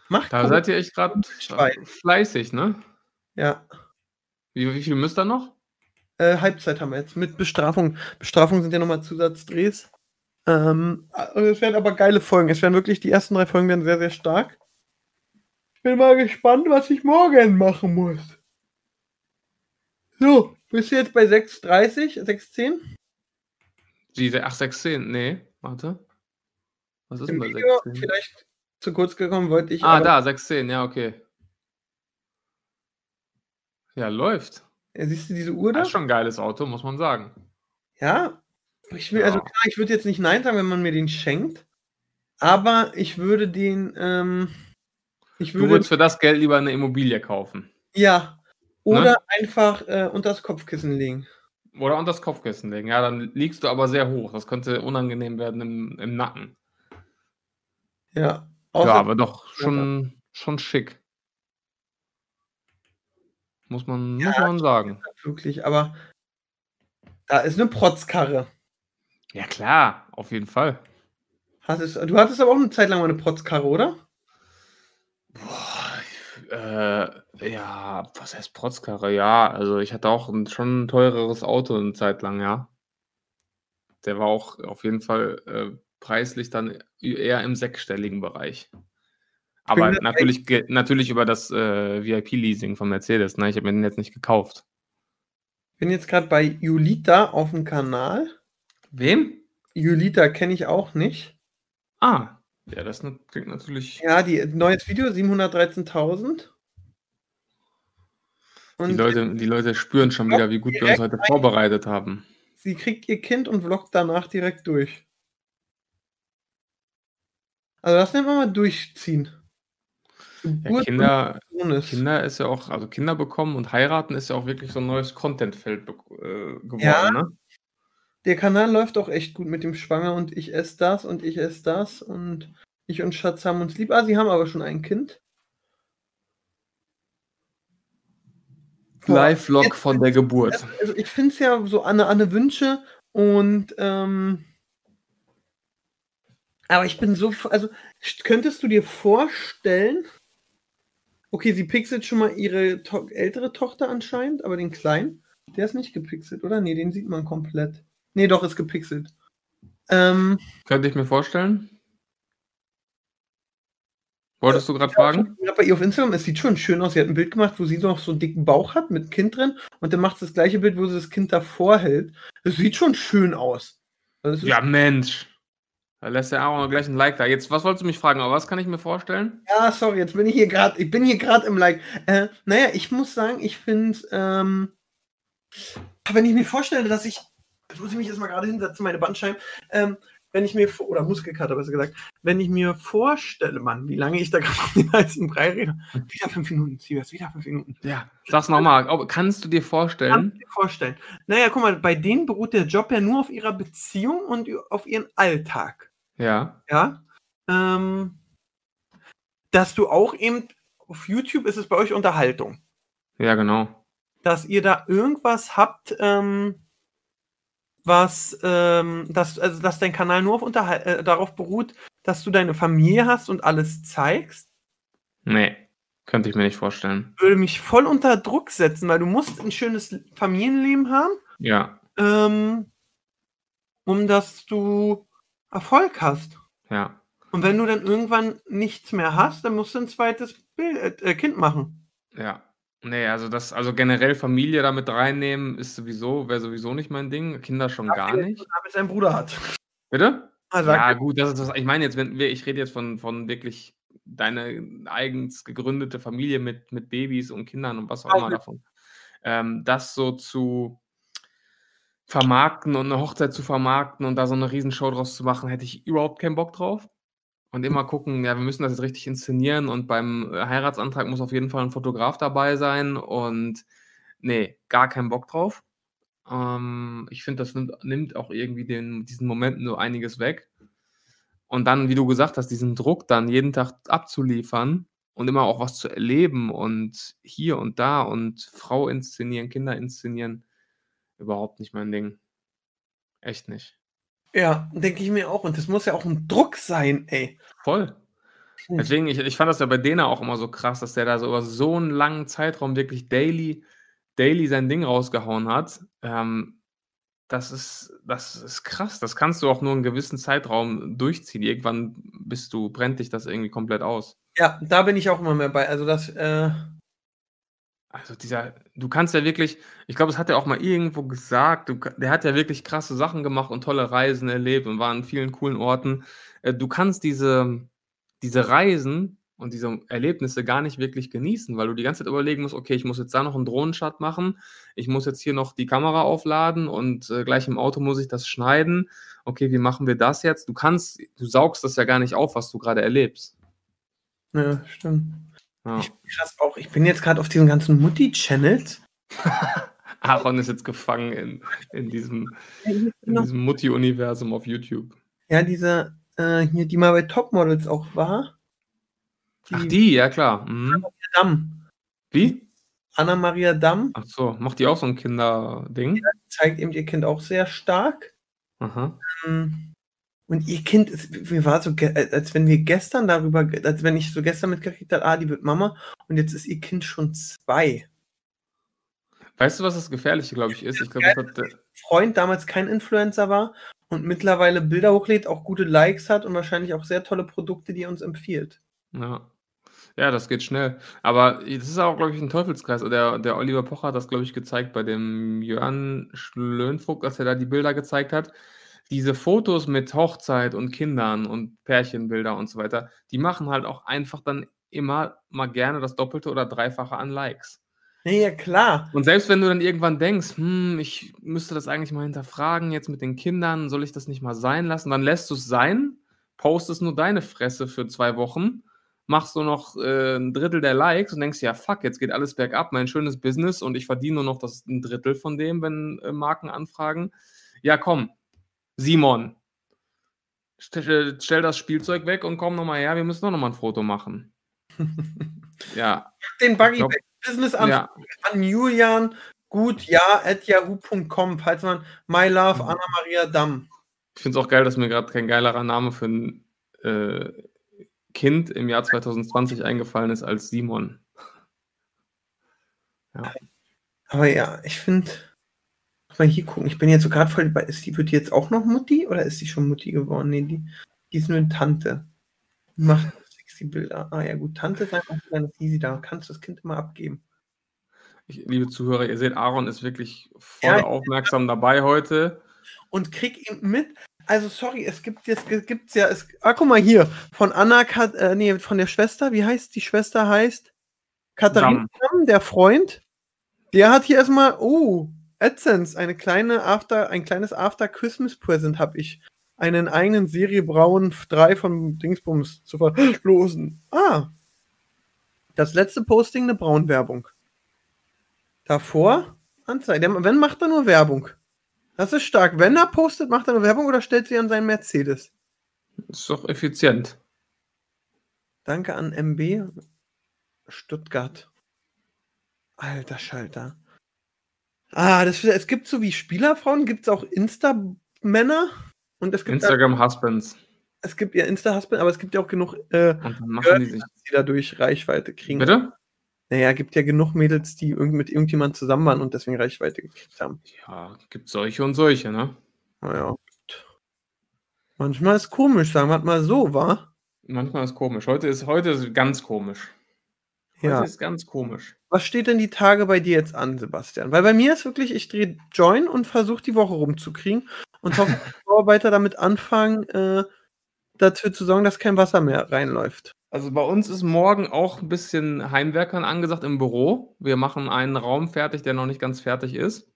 Speaker 2: Macht
Speaker 3: Da seid ihr echt gerade fleißig, ne?
Speaker 2: Ja.
Speaker 3: Wie, wie viel müsst ihr noch?
Speaker 2: Äh, Halbzeit haben wir jetzt mit Bestrafung. Bestrafung sind ja nochmal Zusatzdrehs. Ähm, äh, es werden aber geile Folgen. Es werden wirklich, die ersten drei Folgen werden sehr, sehr stark. Ich bin mal gespannt, was ich morgen machen muss. So, bist du jetzt bei 6,30, 6,10?
Speaker 3: Wie, ach, 16? Nee, warte. Was ist denn
Speaker 2: Im
Speaker 3: bei
Speaker 2: Video
Speaker 3: 16?
Speaker 2: vielleicht zu kurz gekommen, wollte ich.
Speaker 3: Ah, da, 16, ja, okay. Ja, läuft.
Speaker 2: Ja, siehst du diese Uhr da?
Speaker 3: Das ist schon ein geiles Auto, muss man sagen.
Speaker 2: Ja. Ich will, also
Speaker 3: Ja.
Speaker 2: klar, ich würde jetzt nicht Nein sagen, wenn man mir den schenkt. Aber ich würde den, ähm, ich
Speaker 3: Du
Speaker 2: würde,
Speaker 3: würdest für das Geld lieber eine Immobilie kaufen.
Speaker 2: ja. Oder
Speaker 3: Ne?
Speaker 2: einfach äh, unter das Kopfkissen legen.
Speaker 3: Oder unter das Kopfkissen legen. Ja, dann liegst du aber sehr hoch. Das könnte unangenehm werden im, im Nacken.
Speaker 2: Ja.
Speaker 3: ja, aber doch schon, schon schick. Muss man, muss
Speaker 2: Ja,
Speaker 3: man sagen.
Speaker 2: wirklich, aber da ist eine Protzkarre.
Speaker 3: Ja, klar, auf jeden Fall.
Speaker 2: Hattest, du hattest aber auch eine Zeit lang mal eine Protzkarre, oder?
Speaker 3: Boah, äh, ja, was heißt Protzkarre? Ja, also ich hatte auch ein, schon ein teureres Auto eine Zeit lang, ja. Der war auch auf jeden Fall äh, preislich dann eher im sechsstelligen Bereich. Aber natürlich, natürlich über das äh, VIP-Leasing von Mercedes, ne? Ich habe mir den jetzt nicht gekauft.
Speaker 2: Bin jetzt gerade bei Julita auf dem Kanal.
Speaker 3: Wem?
Speaker 2: Julita kenne ich auch nicht.
Speaker 3: Ah, ja, das klingt natürlich.
Speaker 2: Ja, die neues Video 713.000.
Speaker 3: Die Leute, die Leute spüren schon wieder, wie gut wir uns heute vorbereitet haben.
Speaker 2: sie kriegt ihr Kind und vloggt danach direkt durch. Also das nennt man mal durchziehen.
Speaker 3: Ja, Kinder. Kinder ist ja auch, also Kinder bekommen und heiraten ist ja auch wirklich so ein neues Contentfeld äh, geworden,
Speaker 2: Ja.
Speaker 3: ne?
Speaker 2: Der Kanal läuft auch echt gut mit dem Schwanger und ich esse das und ich esse das und ich und Schatz haben uns lieb. Ah, sie haben aber schon ein Kind.
Speaker 3: Live-Vlog von der Geburt.
Speaker 2: Also ich finde es ja so Anne Anne Wünsche und ähm, aber ich bin so, also st- könntest du dir vorstellen, okay, sie pixelt schon mal ihre to ältere Tochter anscheinend, aber den kleinen, der ist nicht gepixelt, oder? Nee, den sieht man komplett. Nee, doch, ist gepixelt. Ähm,
Speaker 3: Könnte ich mir vorstellen. Wolltest du gerade fragen?
Speaker 2: Ja, bei ihr auf Instagram, es sieht schon schön aus. Sie hat ein Bild gemacht, wo sie noch so einen dicken Bauch hat mit Kind drin und dann macht sie das gleiche Bild, wo sie das Kind davor hält. Das sieht schon schön aus. Also es
Speaker 3: Ja, Mensch. Da lässt der Aaron gleich ein Like da. Jetzt, was wolltest du mich fragen? Aber was kann ich mir vorstellen?
Speaker 2: Ja, sorry, jetzt bin ich hier gerade, ich bin hier gerade im Like. Äh, naja, ich muss sagen, ich finde, ähm, wenn ich mir vorstelle, dass ich, jetzt muss ich mich erstmal gerade hinsetzen, meine Bandscheiben, ähm, wenn ich mir, oder Muskelkater besser gesagt, wenn ich mir vorstelle, Mann, wie lange ich da gerade um den heißen Brei rede, wieder fünf Minuten, Siebers, wieder fünf Minuten.
Speaker 3: Ja. Sag's nochmal. Kannst du dir
Speaker 2: Kannst
Speaker 3: vorstellen?
Speaker 2: du dir vorstellen. Naja, guck mal, bei denen beruht der Job ja nur auf ihrer Beziehung und auf ihren Alltag.
Speaker 3: Ja.
Speaker 2: ja, ähm, dass du auch eben auf YouTube ist es bei euch Unterhaltung,
Speaker 3: Ja, genau.
Speaker 2: dass ihr da irgendwas habt, ähm, was, ähm, dass, also dass dein Kanal nur auf Unterhal äh, darauf beruht, dass du deine Familie hast und alles zeigst,
Speaker 3: Nee. Könnte ich mir nicht vorstellen.
Speaker 2: würde mich voll unter Druck setzen, weil du musst ein schönes Familienleben haben,
Speaker 3: Ja.
Speaker 2: ähm, um dass du Erfolg hast.
Speaker 3: Ja.
Speaker 2: Und wenn du dann irgendwann nichts mehr hast, dann musst du ein zweites Bild, äh, Kind machen.
Speaker 3: Ja. Nee, also das, also generell Familie damit reinnehmen, ist sowieso, wäre sowieso nicht mein Ding. Kinder schon gar nicht.
Speaker 2: Damit sein Bruder hat.
Speaker 3: Bitte?
Speaker 2: Ah,
Speaker 3: Ja, gut, das ist das. Ich meine jetzt, wenn wir, ich rede jetzt von, von wirklich deine eigens gegründete Familie mit, mit Babys und Kindern und was auch immer
Speaker 2: Also-
Speaker 3: davon. Ähm, das so zu vermarkten und eine Hochzeit zu vermarkten und da so eine Riesenshow draus zu machen, hätte ich überhaupt keinen Bock drauf. Und immer gucken, ja, wir müssen das jetzt richtig inszenieren und beim äh, Heiratsantrag muss auf jeden Fall ein Fotograf dabei sein und nee, gar keinen Bock drauf. Ähm, ich finde, das nimmt, nimmt auch irgendwie den, diesen Momenten so einiges weg. Und dann, wie du gesagt hast, diesen Druck dann jeden Tag abzuliefern und immer auch was zu erleben und hier und da und Frau inszenieren, Kinder inszenieren, überhaupt nicht mein Ding. Echt nicht.
Speaker 2: Ja, denke ich mir auch. Und das muss ja auch ein Druck sein, ey.
Speaker 3: Voll.
Speaker 2: Hm.
Speaker 3: Deswegen, ich, ich fand das ja bei Dena auch immer so krass, dass der da so über so einen langen Zeitraum wirklich daily, daily sein Ding rausgehauen hat. Ähm, das ist, das ist krass. Das kannst du auch nur einen gewissen Zeitraum durchziehen. Irgendwann bist du, brennt dich das irgendwie komplett aus.
Speaker 2: Ja, da bin ich auch immer mehr bei. Also das, äh,
Speaker 3: Also dieser, du kannst ja wirklich, ich glaube, das hat er auch mal irgendwo gesagt, du, der hat ja wirklich krasse Sachen gemacht und tolle Reisen erlebt und war an vielen coolen Orten. Äh, Du kannst diese, diese Reisen und diese Erlebnisse gar nicht wirklich genießen, weil du die ganze Zeit überlegen musst, okay, ich muss jetzt da noch einen Drohnenshot machen, ich muss jetzt hier noch die Kamera aufladen und äh, gleich im Auto muss ich das schneiden. Okay, wie machen wir das jetzt? Du kannst, du saugst das ja gar nicht auf, was du gerade erlebst.
Speaker 2: ja, stimmt.
Speaker 3: Ja.
Speaker 2: Ich, auch. Ich bin jetzt gerade auf diesen ganzen Mutti-Channels.
Speaker 3: Aaron ist jetzt gefangen in, in diesem, in diesem Mutti-Universum auf YouTube.
Speaker 2: Ja, diese, äh, hier, die mal bei Topmodels auch war.
Speaker 3: Ach, die, ja klar. Mhm.
Speaker 2: Damm.
Speaker 3: Wie?
Speaker 2: Anna-Maria Damm
Speaker 3: Ach so, macht die auch so ein Kinderding?
Speaker 2: zeigt eben ihr Kind auch sehr stark.
Speaker 3: Aha.
Speaker 2: Ähm, Und ihr Kind, ist, mir war so, ge- als wenn wir gestern darüber, als wenn ich so gestern mitgekriegt habe, ah, die wird Mama und jetzt ist ihr Kind schon zwei.
Speaker 3: Weißt du, was das Gefährliche, glaube ich, ist? Ich glaube, das hat, äh,
Speaker 2: Freund damals kein Influencer war und mittlerweile Bilder hochlädt, auch gute Likes hat und wahrscheinlich auch sehr tolle Produkte, die er uns empfiehlt.
Speaker 3: ja. Ja, das geht schnell. Aber das ist auch, glaube ich, ein Teufelskreis. Der, der Oliver Pocher hat das, glaube ich, gezeigt bei dem Jörn Schlönvogt, dass er da die Bilder gezeigt hat. Diese Fotos mit Hochzeit und Kindern und Pärchenbilder und so weiter, die machen halt auch einfach dann immer mal gerne das Doppelte oder Dreifache an Likes.
Speaker 2: Nee, ja, klar.
Speaker 3: Und selbst wenn du dann irgendwann denkst, hm, ich müsste das eigentlich mal hinterfragen, jetzt mit den Kindern, soll ich das nicht mal sein lassen? Dann lässt du es sein, postest nur deine Fresse für zwei Wochen, machst nur noch äh, ein Drittel der Likes und denkst, ja, fuck, jetzt geht alles bergab, mein schönes Business und ich verdiene nur noch das ein Drittel von dem, wenn äh, Marken anfragen. Ja, komm, Simon, stell, stell das Spielzeug weg und komm nochmal her, wir müssen doch nochmal ein Foto machen. ja.
Speaker 2: Den Buggy
Speaker 3: glaub-
Speaker 2: weg. Business an,
Speaker 3: Ja,
Speaker 2: an Julian gut ja at yahoo.com, falls man My Love
Speaker 3: Mhm.
Speaker 2: Anna Maria Damm.
Speaker 3: ich finde es auch geil, dass mir gerade kein geilerer Name für ein äh, Kind im Jahr 2020 eingefallen ist als Simon.
Speaker 2: Aber ja, ich finde. Mal hier gucken. Ich bin jetzt so gerade voll bei. Ist die, wird die jetzt auch noch Mutti oder ist sie schon Mutti geworden? Nee, die, die ist nur eine Tante. Macht sexy Bilder. Ah ja, gut. Tante ist einfach ganz easy. Da kannst du das Kind immer abgeben.
Speaker 3: Ich, liebe Zuhörer, ihr seht, Aaron ist wirklich voll
Speaker 2: Ja,
Speaker 3: aufmerksam dabei heute.
Speaker 2: Und krieg ihn mit. Also, sorry, es gibt jetzt, gibt's ja, es, ah, guck mal hier, von Anna, Kat, äh, nee, von der Schwester, wie heißt die Schwester heißt? Katharina, Damm, der Freund. Der hat hier erstmal, oh, AdSense, eine kleine After, ein kleines After-Christmas-Present habe ich. Einen eigenen Serie Braun 3 von Dingsbums zu verlosen. Ah. Das letzte Posting eine Braun-Werbung. Davor Anzeige. Wenn macht er nur Werbung. Das ist stark. Wenn er postet, macht er nur Werbung oder stellt sie an seinen Mercedes.
Speaker 3: Ist doch effizient.
Speaker 2: Danke an MB Stuttgart. Alter Schalter. Ah, das, es gibt so wie Spielerfrauen, gibt es auch Insta-Männer. Und es gibt, es ja Insta-Husband, aber es gibt ja auch genug, äh,
Speaker 3: Und dann machen die sich.
Speaker 2: die dadurch Reichweite kriegen.
Speaker 3: Bitte?
Speaker 2: Naja, gibt ja genug Mädels, die irgend mit irgendjemand zusammen waren und deswegen Reichweite gekriegt haben.
Speaker 3: Ja, gibt solche und solche, ne?
Speaker 2: Naja. gut. Manchmal ist komisch, sagen wir mal so, war.
Speaker 3: Manchmal ist komisch. Heute ist heute ist ganz komisch.
Speaker 2: Ja.
Speaker 3: ist ganz komisch.
Speaker 2: Was steht denn die Tage bei dir jetzt an, Sebastian? Weil bei mir ist wirklich, ich drehe Join und versuche die Woche rumzukriegen und hoffe, dass die Bauarbeiter damit anfangen, äh, dafür zu sorgen, dass kein Wasser mehr reinläuft.
Speaker 3: Also bei uns ist morgen auch ein bisschen Heimwerkern angesagt im Büro. Wir machen einen Raum fertig, der noch nicht ganz fertig ist.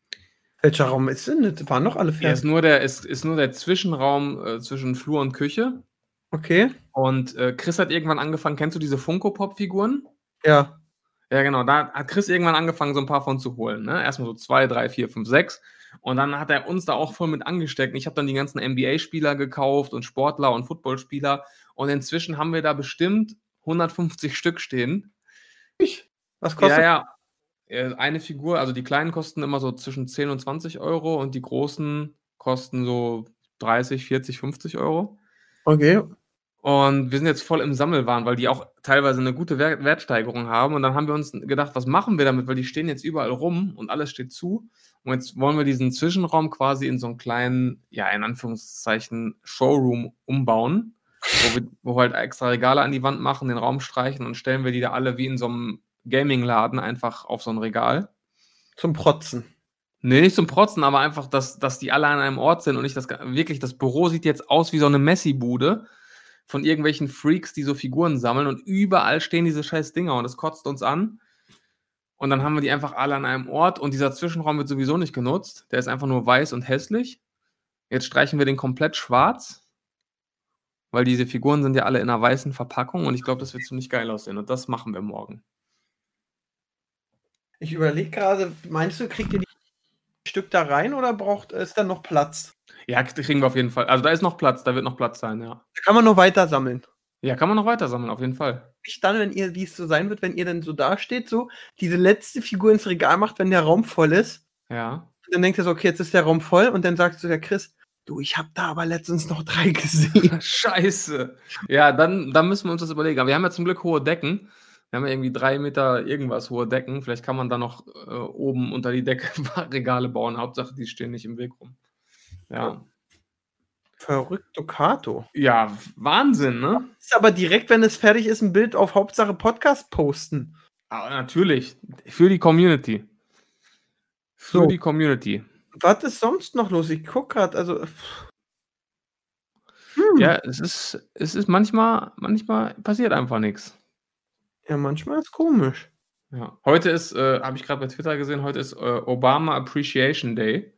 Speaker 2: Welcher Raum ist denn? Das waren doch alle
Speaker 3: Er ist
Speaker 2: fertig.
Speaker 3: nur der, ist, ist nur der Zwischenraum äh, zwischen Flur und Küche.
Speaker 2: Okay.
Speaker 3: Und äh, Chris hat irgendwann angefangen, kennst du diese Funko-Pop-Figuren?
Speaker 2: Ja.
Speaker 3: Ja, genau. Da hat Chris irgendwann angefangen, so ein paar von zu holen. Ne? Erstmal so zwei, drei, vier, fünf, sechs. Und dann hat er uns da auch voll mit angesteckt. Ich habe dann die ganzen NBA-Spieler gekauft und Sportler und Footballspieler. Und inzwischen haben wir da bestimmt 150 Stück stehen.
Speaker 2: Ich. Was kostet
Speaker 3: Ja, ja. Äh, Eine Figur, also die kleinen kosten immer so zwischen 10 und 20 Euro und die großen kosten so 30, 40, 50 Euro.
Speaker 2: Okay.
Speaker 3: Und wir sind jetzt voll im Sammelwahn, weil die auch teilweise eine gute Wert Wertsteigerung haben. Und dann haben wir uns gedacht, was machen wir damit? Weil die stehen jetzt überall rum und alles steht zu. Und jetzt wollen wir diesen Zwischenraum quasi in so einen kleinen, ja, in Anführungszeichen, Showroom umbauen, wo wir, wo wir halt extra Regale an die Wand machen, den Raum streichen und stellen wir die da alle wie in so einem Gaming-Laden einfach auf so ein Regal.
Speaker 2: Zum Protzen.
Speaker 3: Nee, nicht zum Protzen, aber einfach, dass, dass die alle an einem Ort sind und nicht das wirklich, das Büro sieht jetzt aus wie so eine Messi-Bude von irgendwelchen Freaks, die so Figuren sammeln und überall stehen diese scheiß Dinger und es kotzt uns an. Und dann haben wir die einfach alle an einem Ort und dieser Zwischenraum wird sowieso nicht genutzt. Der ist einfach nur weiß und hässlich. Jetzt streichen wir den komplett schwarz, weil diese Figuren sind ja alle in einer weißen Verpackung und ich glaube, das wird ziemlich geil aussehen und das machen wir morgen.
Speaker 2: Ich überlege gerade, meinst du, kriegt ihr die Stück da rein oder braucht es dann noch Platz?
Speaker 3: Ja, kriegen wir auf jeden Fall. Also da ist noch Platz, da wird noch Platz sein, ja.
Speaker 2: Da kann man nur weiter sammeln.
Speaker 3: Ja, kann man noch weiter sammeln, auf jeden Fall.
Speaker 2: nicht dann, wenn ihr, wie es so sein wird, wenn ihr dann so dasteht, so diese letzte Figur ins Regal macht, wenn der Raum voll ist.
Speaker 3: Ja.
Speaker 2: Und dann denkt ihr so, okay, jetzt ist der Raum voll. Und dann sagt so der Chris, du, ich habe da aber letztens noch drei gesehen.
Speaker 3: Scheiße. Ja, dann, dann müssen wir uns das überlegen. Aber wir haben ja zum Glück hohe Decken. Wir haben ja irgendwie drei Meter irgendwas hohe Decken. Vielleicht kann man da noch äh, oben unter die Decke Regale bauen. Hauptsache, die stehen nicht im Weg rum. Ja.
Speaker 2: Verrückt, Ducato.
Speaker 3: Ja, Wahnsinn, ne?
Speaker 2: Ist aber direkt, wenn es fertig ist, ein Bild auf Hauptsache Podcast posten.
Speaker 3: Aber natürlich. Für die Community. Für
Speaker 2: So.
Speaker 3: die Community.
Speaker 2: Was ist sonst noch los? Ich guck gerade, also. Hm.
Speaker 3: Ja, es ist, es ist manchmal, manchmal passiert einfach nichts.
Speaker 2: ja, manchmal ist komisch.
Speaker 3: Ja. Heute ist, äh, habe ich gerade bei Twitter gesehen, heute ist äh, Obama Appreciation Day.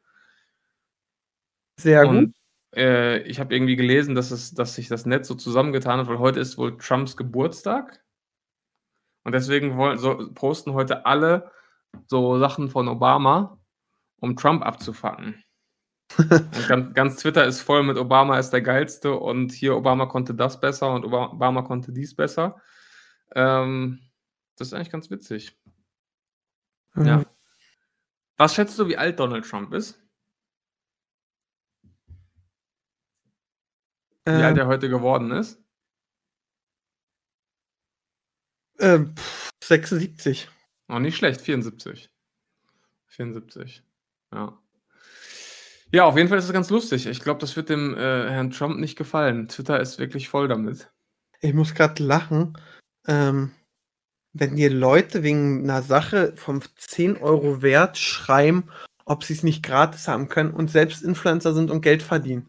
Speaker 2: Sehr gut.
Speaker 3: Und äh, ich habe irgendwie gelesen, dass, es, dass sich das Netz so zusammengetan hat, weil heute ist wohl Trumps Geburtstag. Und deswegen wollen, so, posten heute alle so Sachen von Obama, um Trump abzufacken. ganz, ganz Twitter ist voll mit Obama ist der geilste und hier Obama konnte das besser und Oba- Obama konnte dies besser. Ähm, das ist eigentlich ganz witzig. Ja.
Speaker 2: Mhm.
Speaker 3: Was schätzt du, wie alt Donald Trump ist? Wie alt
Speaker 2: Ähm,
Speaker 3: er heute geworden ist?
Speaker 2: äh, pff, 76.
Speaker 3: Auch nicht schlecht, 74. 74. Ja. Ja, auf jeden Fall ist es ganz lustig. Ich glaube, das wird dem äh, Herrn Trump nicht gefallen. Twitter ist wirklich voll damit.
Speaker 2: Ich muss gerade lachen. Ähm, wenn dir Leute wegen einer Sache vom 10 Euro Wert schreiben, ob sie es nicht gratis haben können und selbst Influencer sind und Geld verdienen.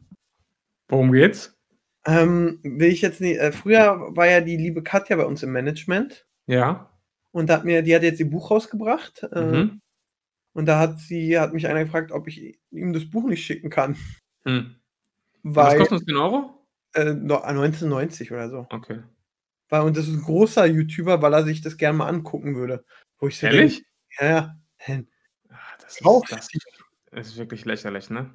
Speaker 3: Worum geht's?
Speaker 2: Ähm, will ich jetzt nicht. Äh, früher war ja die liebe Katja bei uns im Management
Speaker 3: Ja.
Speaker 2: und da hat mir, die hat jetzt ihr Buch rausgebracht. Äh,
Speaker 3: Mhm.
Speaker 2: Und da hat sie, hat mich einer gefragt, ob ich ihm das Buch nicht schicken kann.
Speaker 3: Hm. Was
Speaker 2: Weil
Speaker 3: kostet das 10 Euro?
Speaker 2: äh, no- 1990 oder so.
Speaker 3: Okay.
Speaker 2: Weil, und das ist ein großer YouTuber, weil er sich das gerne mal angucken würde. Wo ich so
Speaker 3: Ehrlich?
Speaker 2: denke, ja, ja.
Speaker 3: Ah, Das ist, das ist wirklich lächerlich, ne?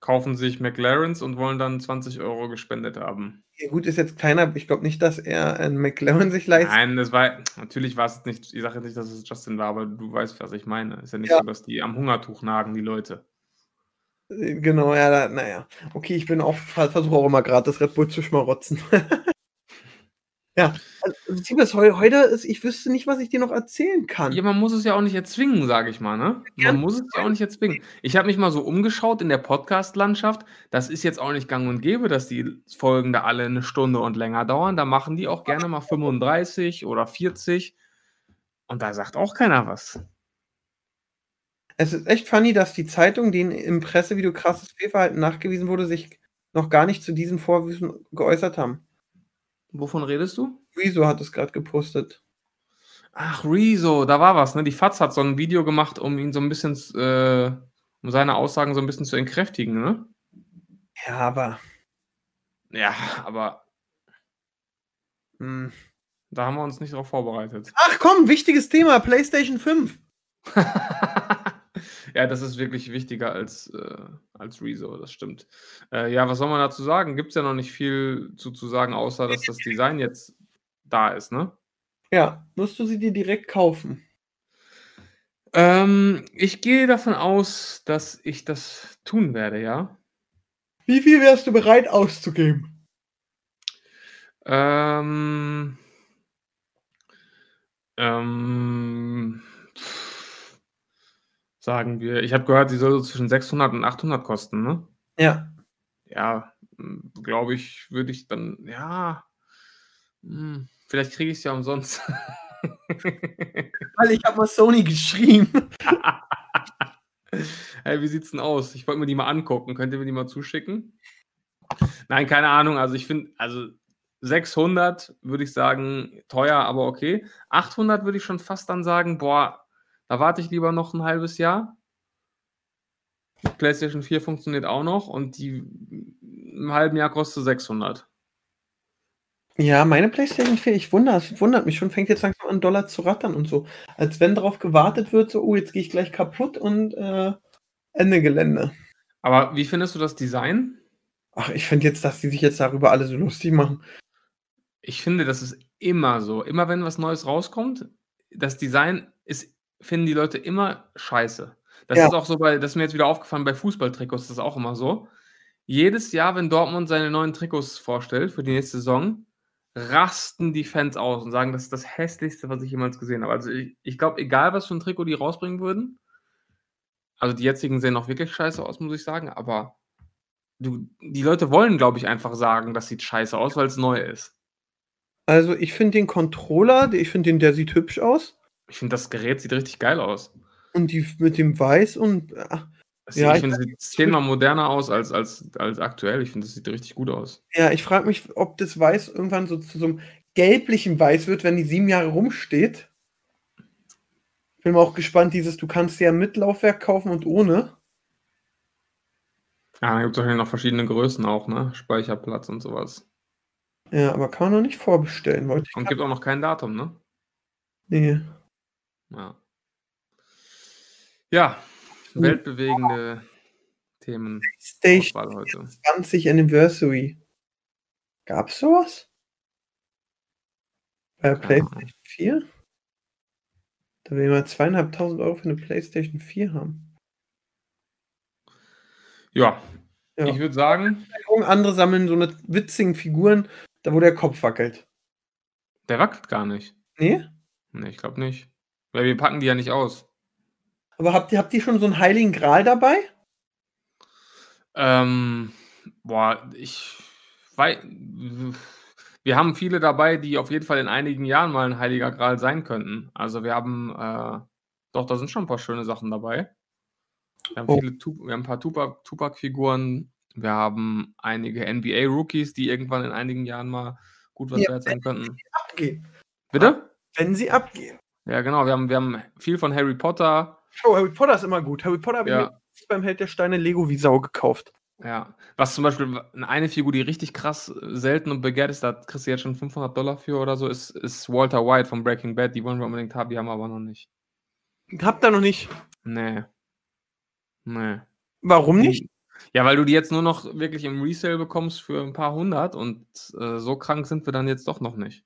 Speaker 3: Kaufen sich McLarens und wollen dann 20 Euro gespendet haben.
Speaker 2: Ja, gut, ist jetzt kleiner. Ich glaube nicht, dass er einen McLaren sich leistet.
Speaker 3: Nein, das war, natürlich war es nicht, ich sage jetzt nicht, dass es Justin war, aber du weißt, was ich meine. Ist ja nicht
Speaker 2: Ja.
Speaker 3: so, dass die am Hungertuch nagen, die Leute.
Speaker 2: Äh, Genau, ja, da, naja. Okay, ich bin auch, versuche auch immer gerade das Red Bull zu schmarotzen. ja, also, heu, heute ist, ich wüsste nicht, was ich dir noch erzählen kann.
Speaker 3: Ja, man muss es ja auch nicht erzwingen, sage ich mal, ne? Man muss es ja auch nicht erzwingen. Ich habe mich mal so umgeschaut in der Podcast-Landschaft. Das ist jetzt auch nicht gang und gäbe, dass die Folgen da alle eine Stunde und länger dauern. Da machen die auch gerne mal 35 oder 40. Und da sagt auch keiner was.
Speaker 2: Es ist echt funny, dass die Zeitung, denen im Pressevideo krasses Fehlverhalten nachgewiesen wurde, sich noch gar nicht zu diesen Vorwürfen geäußert haben.
Speaker 3: Wovon redest du?
Speaker 2: Rezo hat es gerade gepostet.
Speaker 3: Ach, Rezo, da war was, ne? Die FAZ hat so ein Video gemacht, um ihn so ein bisschen, äh, um seine Aussagen so ein bisschen zu entkräftigen, ne?
Speaker 2: Ja, aber
Speaker 3: Ja, aber
Speaker 2: hm.
Speaker 3: da haben wir uns nicht darauf vorbereitet.
Speaker 2: Ach komm, wichtiges Thema, PlayStation 5.
Speaker 3: ja, das ist wirklich wichtiger als, äh, als Rezo, das stimmt. Äh, ja, was soll man dazu sagen? Gibt es ja noch nicht viel zu, zu sagen, außer dass das Design jetzt da ist, ne?
Speaker 2: Ja, musst du sie dir direkt kaufen.
Speaker 3: Ähm, ich gehe davon aus, dass ich das tun werde, ja.
Speaker 2: Wie viel wärst du bereit auszugeben?
Speaker 3: Ähm, ähm, sagen wir, ich habe gehört, die soll so zwischen 600 und 800 kosten, ne?
Speaker 2: Ja.
Speaker 3: Ja, glaube ich, würde ich dann, ja, hm, vielleicht kriege ich es ja umsonst.
Speaker 2: Weil ich habe mal Sony geschrieben.
Speaker 3: hey, wie sieht's denn aus? Ich wollte mir die mal angucken. Könnt ihr mir die mal zuschicken? Nein, keine Ahnung. Also ich finde, also 600 würde ich sagen, teuer, aber okay. 800 würde ich schon fast dann sagen, boah, da warte ich lieber noch ein halbes Jahr. PlayStation 4 funktioniert auch noch und die im halben Jahr kostet 600.
Speaker 2: Ja, meine PlayStation 4, ich wundere, es wundert mich schon, fängt jetzt langsam an, Dollar zu rattern und so. Als wenn darauf gewartet wird, so, oh, jetzt gehe ich gleich kaputt und äh, Ende Gelände.
Speaker 3: Aber wie findest du das Design?
Speaker 2: Ach, ich finde jetzt, dass die sich jetzt darüber alle so lustig machen.
Speaker 3: Ich finde, das ist immer so. Immer wenn was Neues rauskommt, das Design ist, finden die Leute immer scheiße. Das
Speaker 2: Ja.
Speaker 3: ist auch so bei, das ist mir jetzt wieder aufgefallen, bei Fußballtrikots ist das auch immer so. Jedes Jahr, wenn Dortmund seine neuen Trikots vorstellt für die nächste Saison, rasten die Fans aus und sagen, das ist das hässlichste, was ich jemals gesehen habe. Also ich, ich glaube, egal was für ein Trikot die rausbringen würden, also die jetzigen sehen auch wirklich scheiße aus, muss ich sagen, aber du, die Leute wollen, glaube ich, einfach sagen, das sieht scheiße aus, weil es neu ist.
Speaker 2: Also, ich finde den Controller, ich finde den, der sieht hübsch aus.
Speaker 3: Ich finde, das Gerät sieht richtig geil aus.
Speaker 2: Und die mit dem Weiß und ach, Ja, ich
Speaker 3: ich finde, es sieht zehnmal moderner aus als, als, als aktuell. Ich finde, das sieht richtig gut aus.
Speaker 2: ja, ich frage mich, ob das Weiß irgendwann so zu so einem gelblichen Weiß wird, wenn die sieben Jahre rumsteht. Bin mal auch gespannt, dieses, du kannst ja mit Laufwerk kaufen und ohne.
Speaker 3: Ja, da gibt es wahrscheinlich noch verschiedene Größen auch, ne? Speicherplatz und sowas.
Speaker 2: Ja, aber kann man noch nicht vorbestellen. Wollte ich
Speaker 3: Und gibt auch noch kein Datum, ne?
Speaker 2: nee.
Speaker 3: Ja. Ja, weltbewegende Themen.
Speaker 2: Station
Speaker 3: heute.
Speaker 2: 20 Anniversary. Gab's sowas? Bei der PlayStation 4? Da will jemand zweieinhalbtausend Euro für eine PlayStation 4 haben.
Speaker 3: Ja,
Speaker 2: Ja.
Speaker 3: ich würde sagen,
Speaker 2: Andere sammeln so eine witzigen Figuren, da wo der Kopf wackelt.
Speaker 3: der wackelt gar nicht.
Speaker 2: Nee?
Speaker 3: Nee, ich glaube nicht. Weil wir packen die ja nicht aus.
Speaker 2: Aber habt ihr, habt ihr schon so einen heiligen Gral dabei?
Speaker 3: Ähm, boah, ich weiß. Wir haben viele dabei, die auf jeden Fall in einigen Jahren mal ein Heiliger Gral sein könnten. Also wir haben, äh, doch, da sind schon ein paar schöne Sachen dabei. Wir haben,
Speaker 2: Oh.
Speaker 3: viele, wir haben ein paar Tupac- Tupac-Figuren. Wir haben einige NBA-Rookies, die irgendwann in einigen Jahren mal gut was
Speaker 2: Ja,
Speaker 3: wert sein könnten.
Speaker 2: Abgehen.
Speaker 3: Bitte?
Speaker 2: Wenn sie abgehen.
Speaker 3: Ja, genau. Wir haben, wir haben viel von Harry Potter.
Speaker 2: Oh, Harry Potter ist immer gut. Harry Potter habe ich
Speaker 3: Ja.
Speaker 2: mir beim Held der Steine Lego wie Sau gekauft.
Speaker 3: Ja, was zum Beispiel eine Figur, die richtig krass selten und begehrt ist, da kriegst du jetzt schon 500 Dollar für oder so, ist, ist Walter White von Breaking Bad. Die wollen wir unbedingt haben, die haben wir aber noch nicht.
Speaker 2: Habt ihr noch nicht.
Speaker 3: Nee. Nee.
Speaker 2: Warum nicht?
Speaker 3: Ja, weil du die jetzt nur noch wirklich im Resale bekommst für ein paar hundert und äh, so krank sind wir dann jetzt doch noch nicht.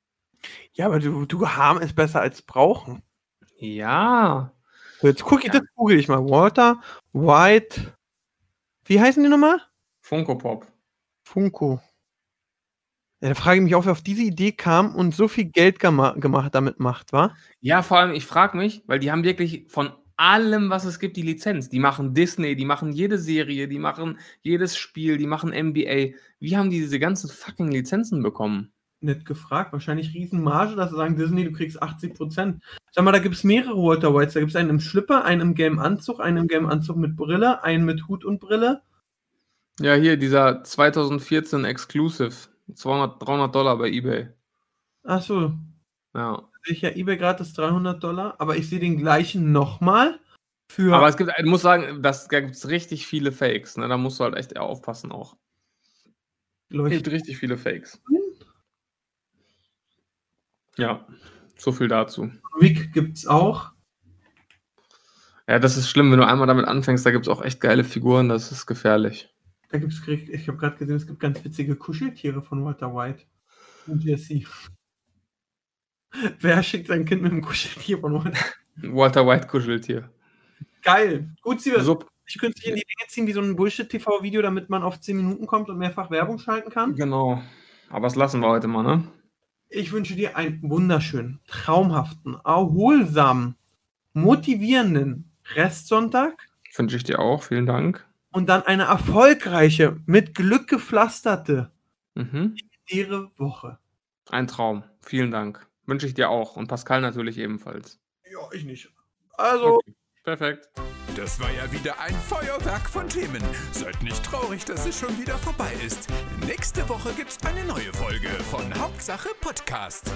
Speaker 2: Ja, aber du, du haben ist besser als brauchen.
Speaker 3: Ja.
Speaker 2: So, jetzt guck ich,
Speaker 3: Ja.
Speaker 2: das google ich mal. Walter White. Wie heißen die nochmal?
Speaker 3: Funko Pop.
Speaker 2: Funko. Ja, da frage ich mich auch, wer auf diese Idee kam und so viel Geld gema gemacht damit macht, wa?
Speaker 3: Ja, vor allem, ich frage mich, weil die haben wirklich von allem, was es gibt, die Lizenz. Die machen Disney, die machen jede Serie, die machen jedes Spiel, die machen NBA. Wie haben die diese ganzen fucking Lizenzen bekommen?
Speaker 2: Nett gefragt. Wahrscheinlich Riesenmarge, dass sie sagen, Disney, du kriegst 80 Prozent. Sag mal, da gibt es mehrere Walter Whites. Da gibt es einen im Schlipper, einen im gelben Anzug, einen im gelben Anzug mit Brille, einen mit Hut und Brille.
Speaker 3: Ja, hier, dieser 2014 Exclusive. 200, 300 Dollar bei eBay.
Speaker 2: Achso,
Speaker 3: Ja.
Speaker 2: sehe ich ja eBay gratis 300 Dollar, aber ich sehe den gleichen nochmal für.
Speaker 3: Aber es gibt, ich muss sagen, das, da gibt es richtig viele Fakes. Ne? Da musst du halt echt eher aufpassen auch. Es
Speaker 2: Leucht-
Speaker 3: gibt richtig viele Fakes. Ja, so viel dazu.
Speaker 2: Wick gibt's auch.
Speaker 3: Ja, das ist schlimm, wenn du einmal damit anfängst, da gibt es auch echt geile Figuren, das ist gefährlich.
Speaker 2: Da gibt's, ich habe gerade gesehen, es gibt ganz witzige Kuscheltiere von Walter White und Jesse. Wer schickt sein Kind mit einem Kuscheltier von Walter?
Speaker 3: Walter White kuschelt hier.
Speaker 2: Geil. Gut, Sie
Speaker 3: So,
Speaker 2: ich könnte sich in die Länge ziehen wie so ein Bullshit-TV-Video, damit man auf 10 Minuten kommt und mehrfach Werbung schalten kann.
Speaker 3: genau. Aber das lassen wir heute mal, ne?
Speaker 2: Ich wünsche dir einen wunderschönen, traumhaften, erholsamen, motivierenden Restsonntag
Speaker 3: Wünsche ich dir auch. Vielen Dank.
Speaker 2: und dann eine erfolgreiche, mit Glück gepflasterte,
Speaker 3: Mhm.
Speaker 2: ihre Woche.
Speaker 3: Ein Traum. Vielen Dank. Wünsche ich dir auch. Und Pascal natürlich ebenfalls.
Speaker 2: Ja, ich nicht. Also,
Speaker 3: Okay. Perfekt.
Speaker 1: Das war ja wieder ein Feuerwerk von Themen. Seid nicht traurig, dass es schon wieder vorbei ist. Nächste Woche gibt's eine neue Folge von Hauptsache Podcast.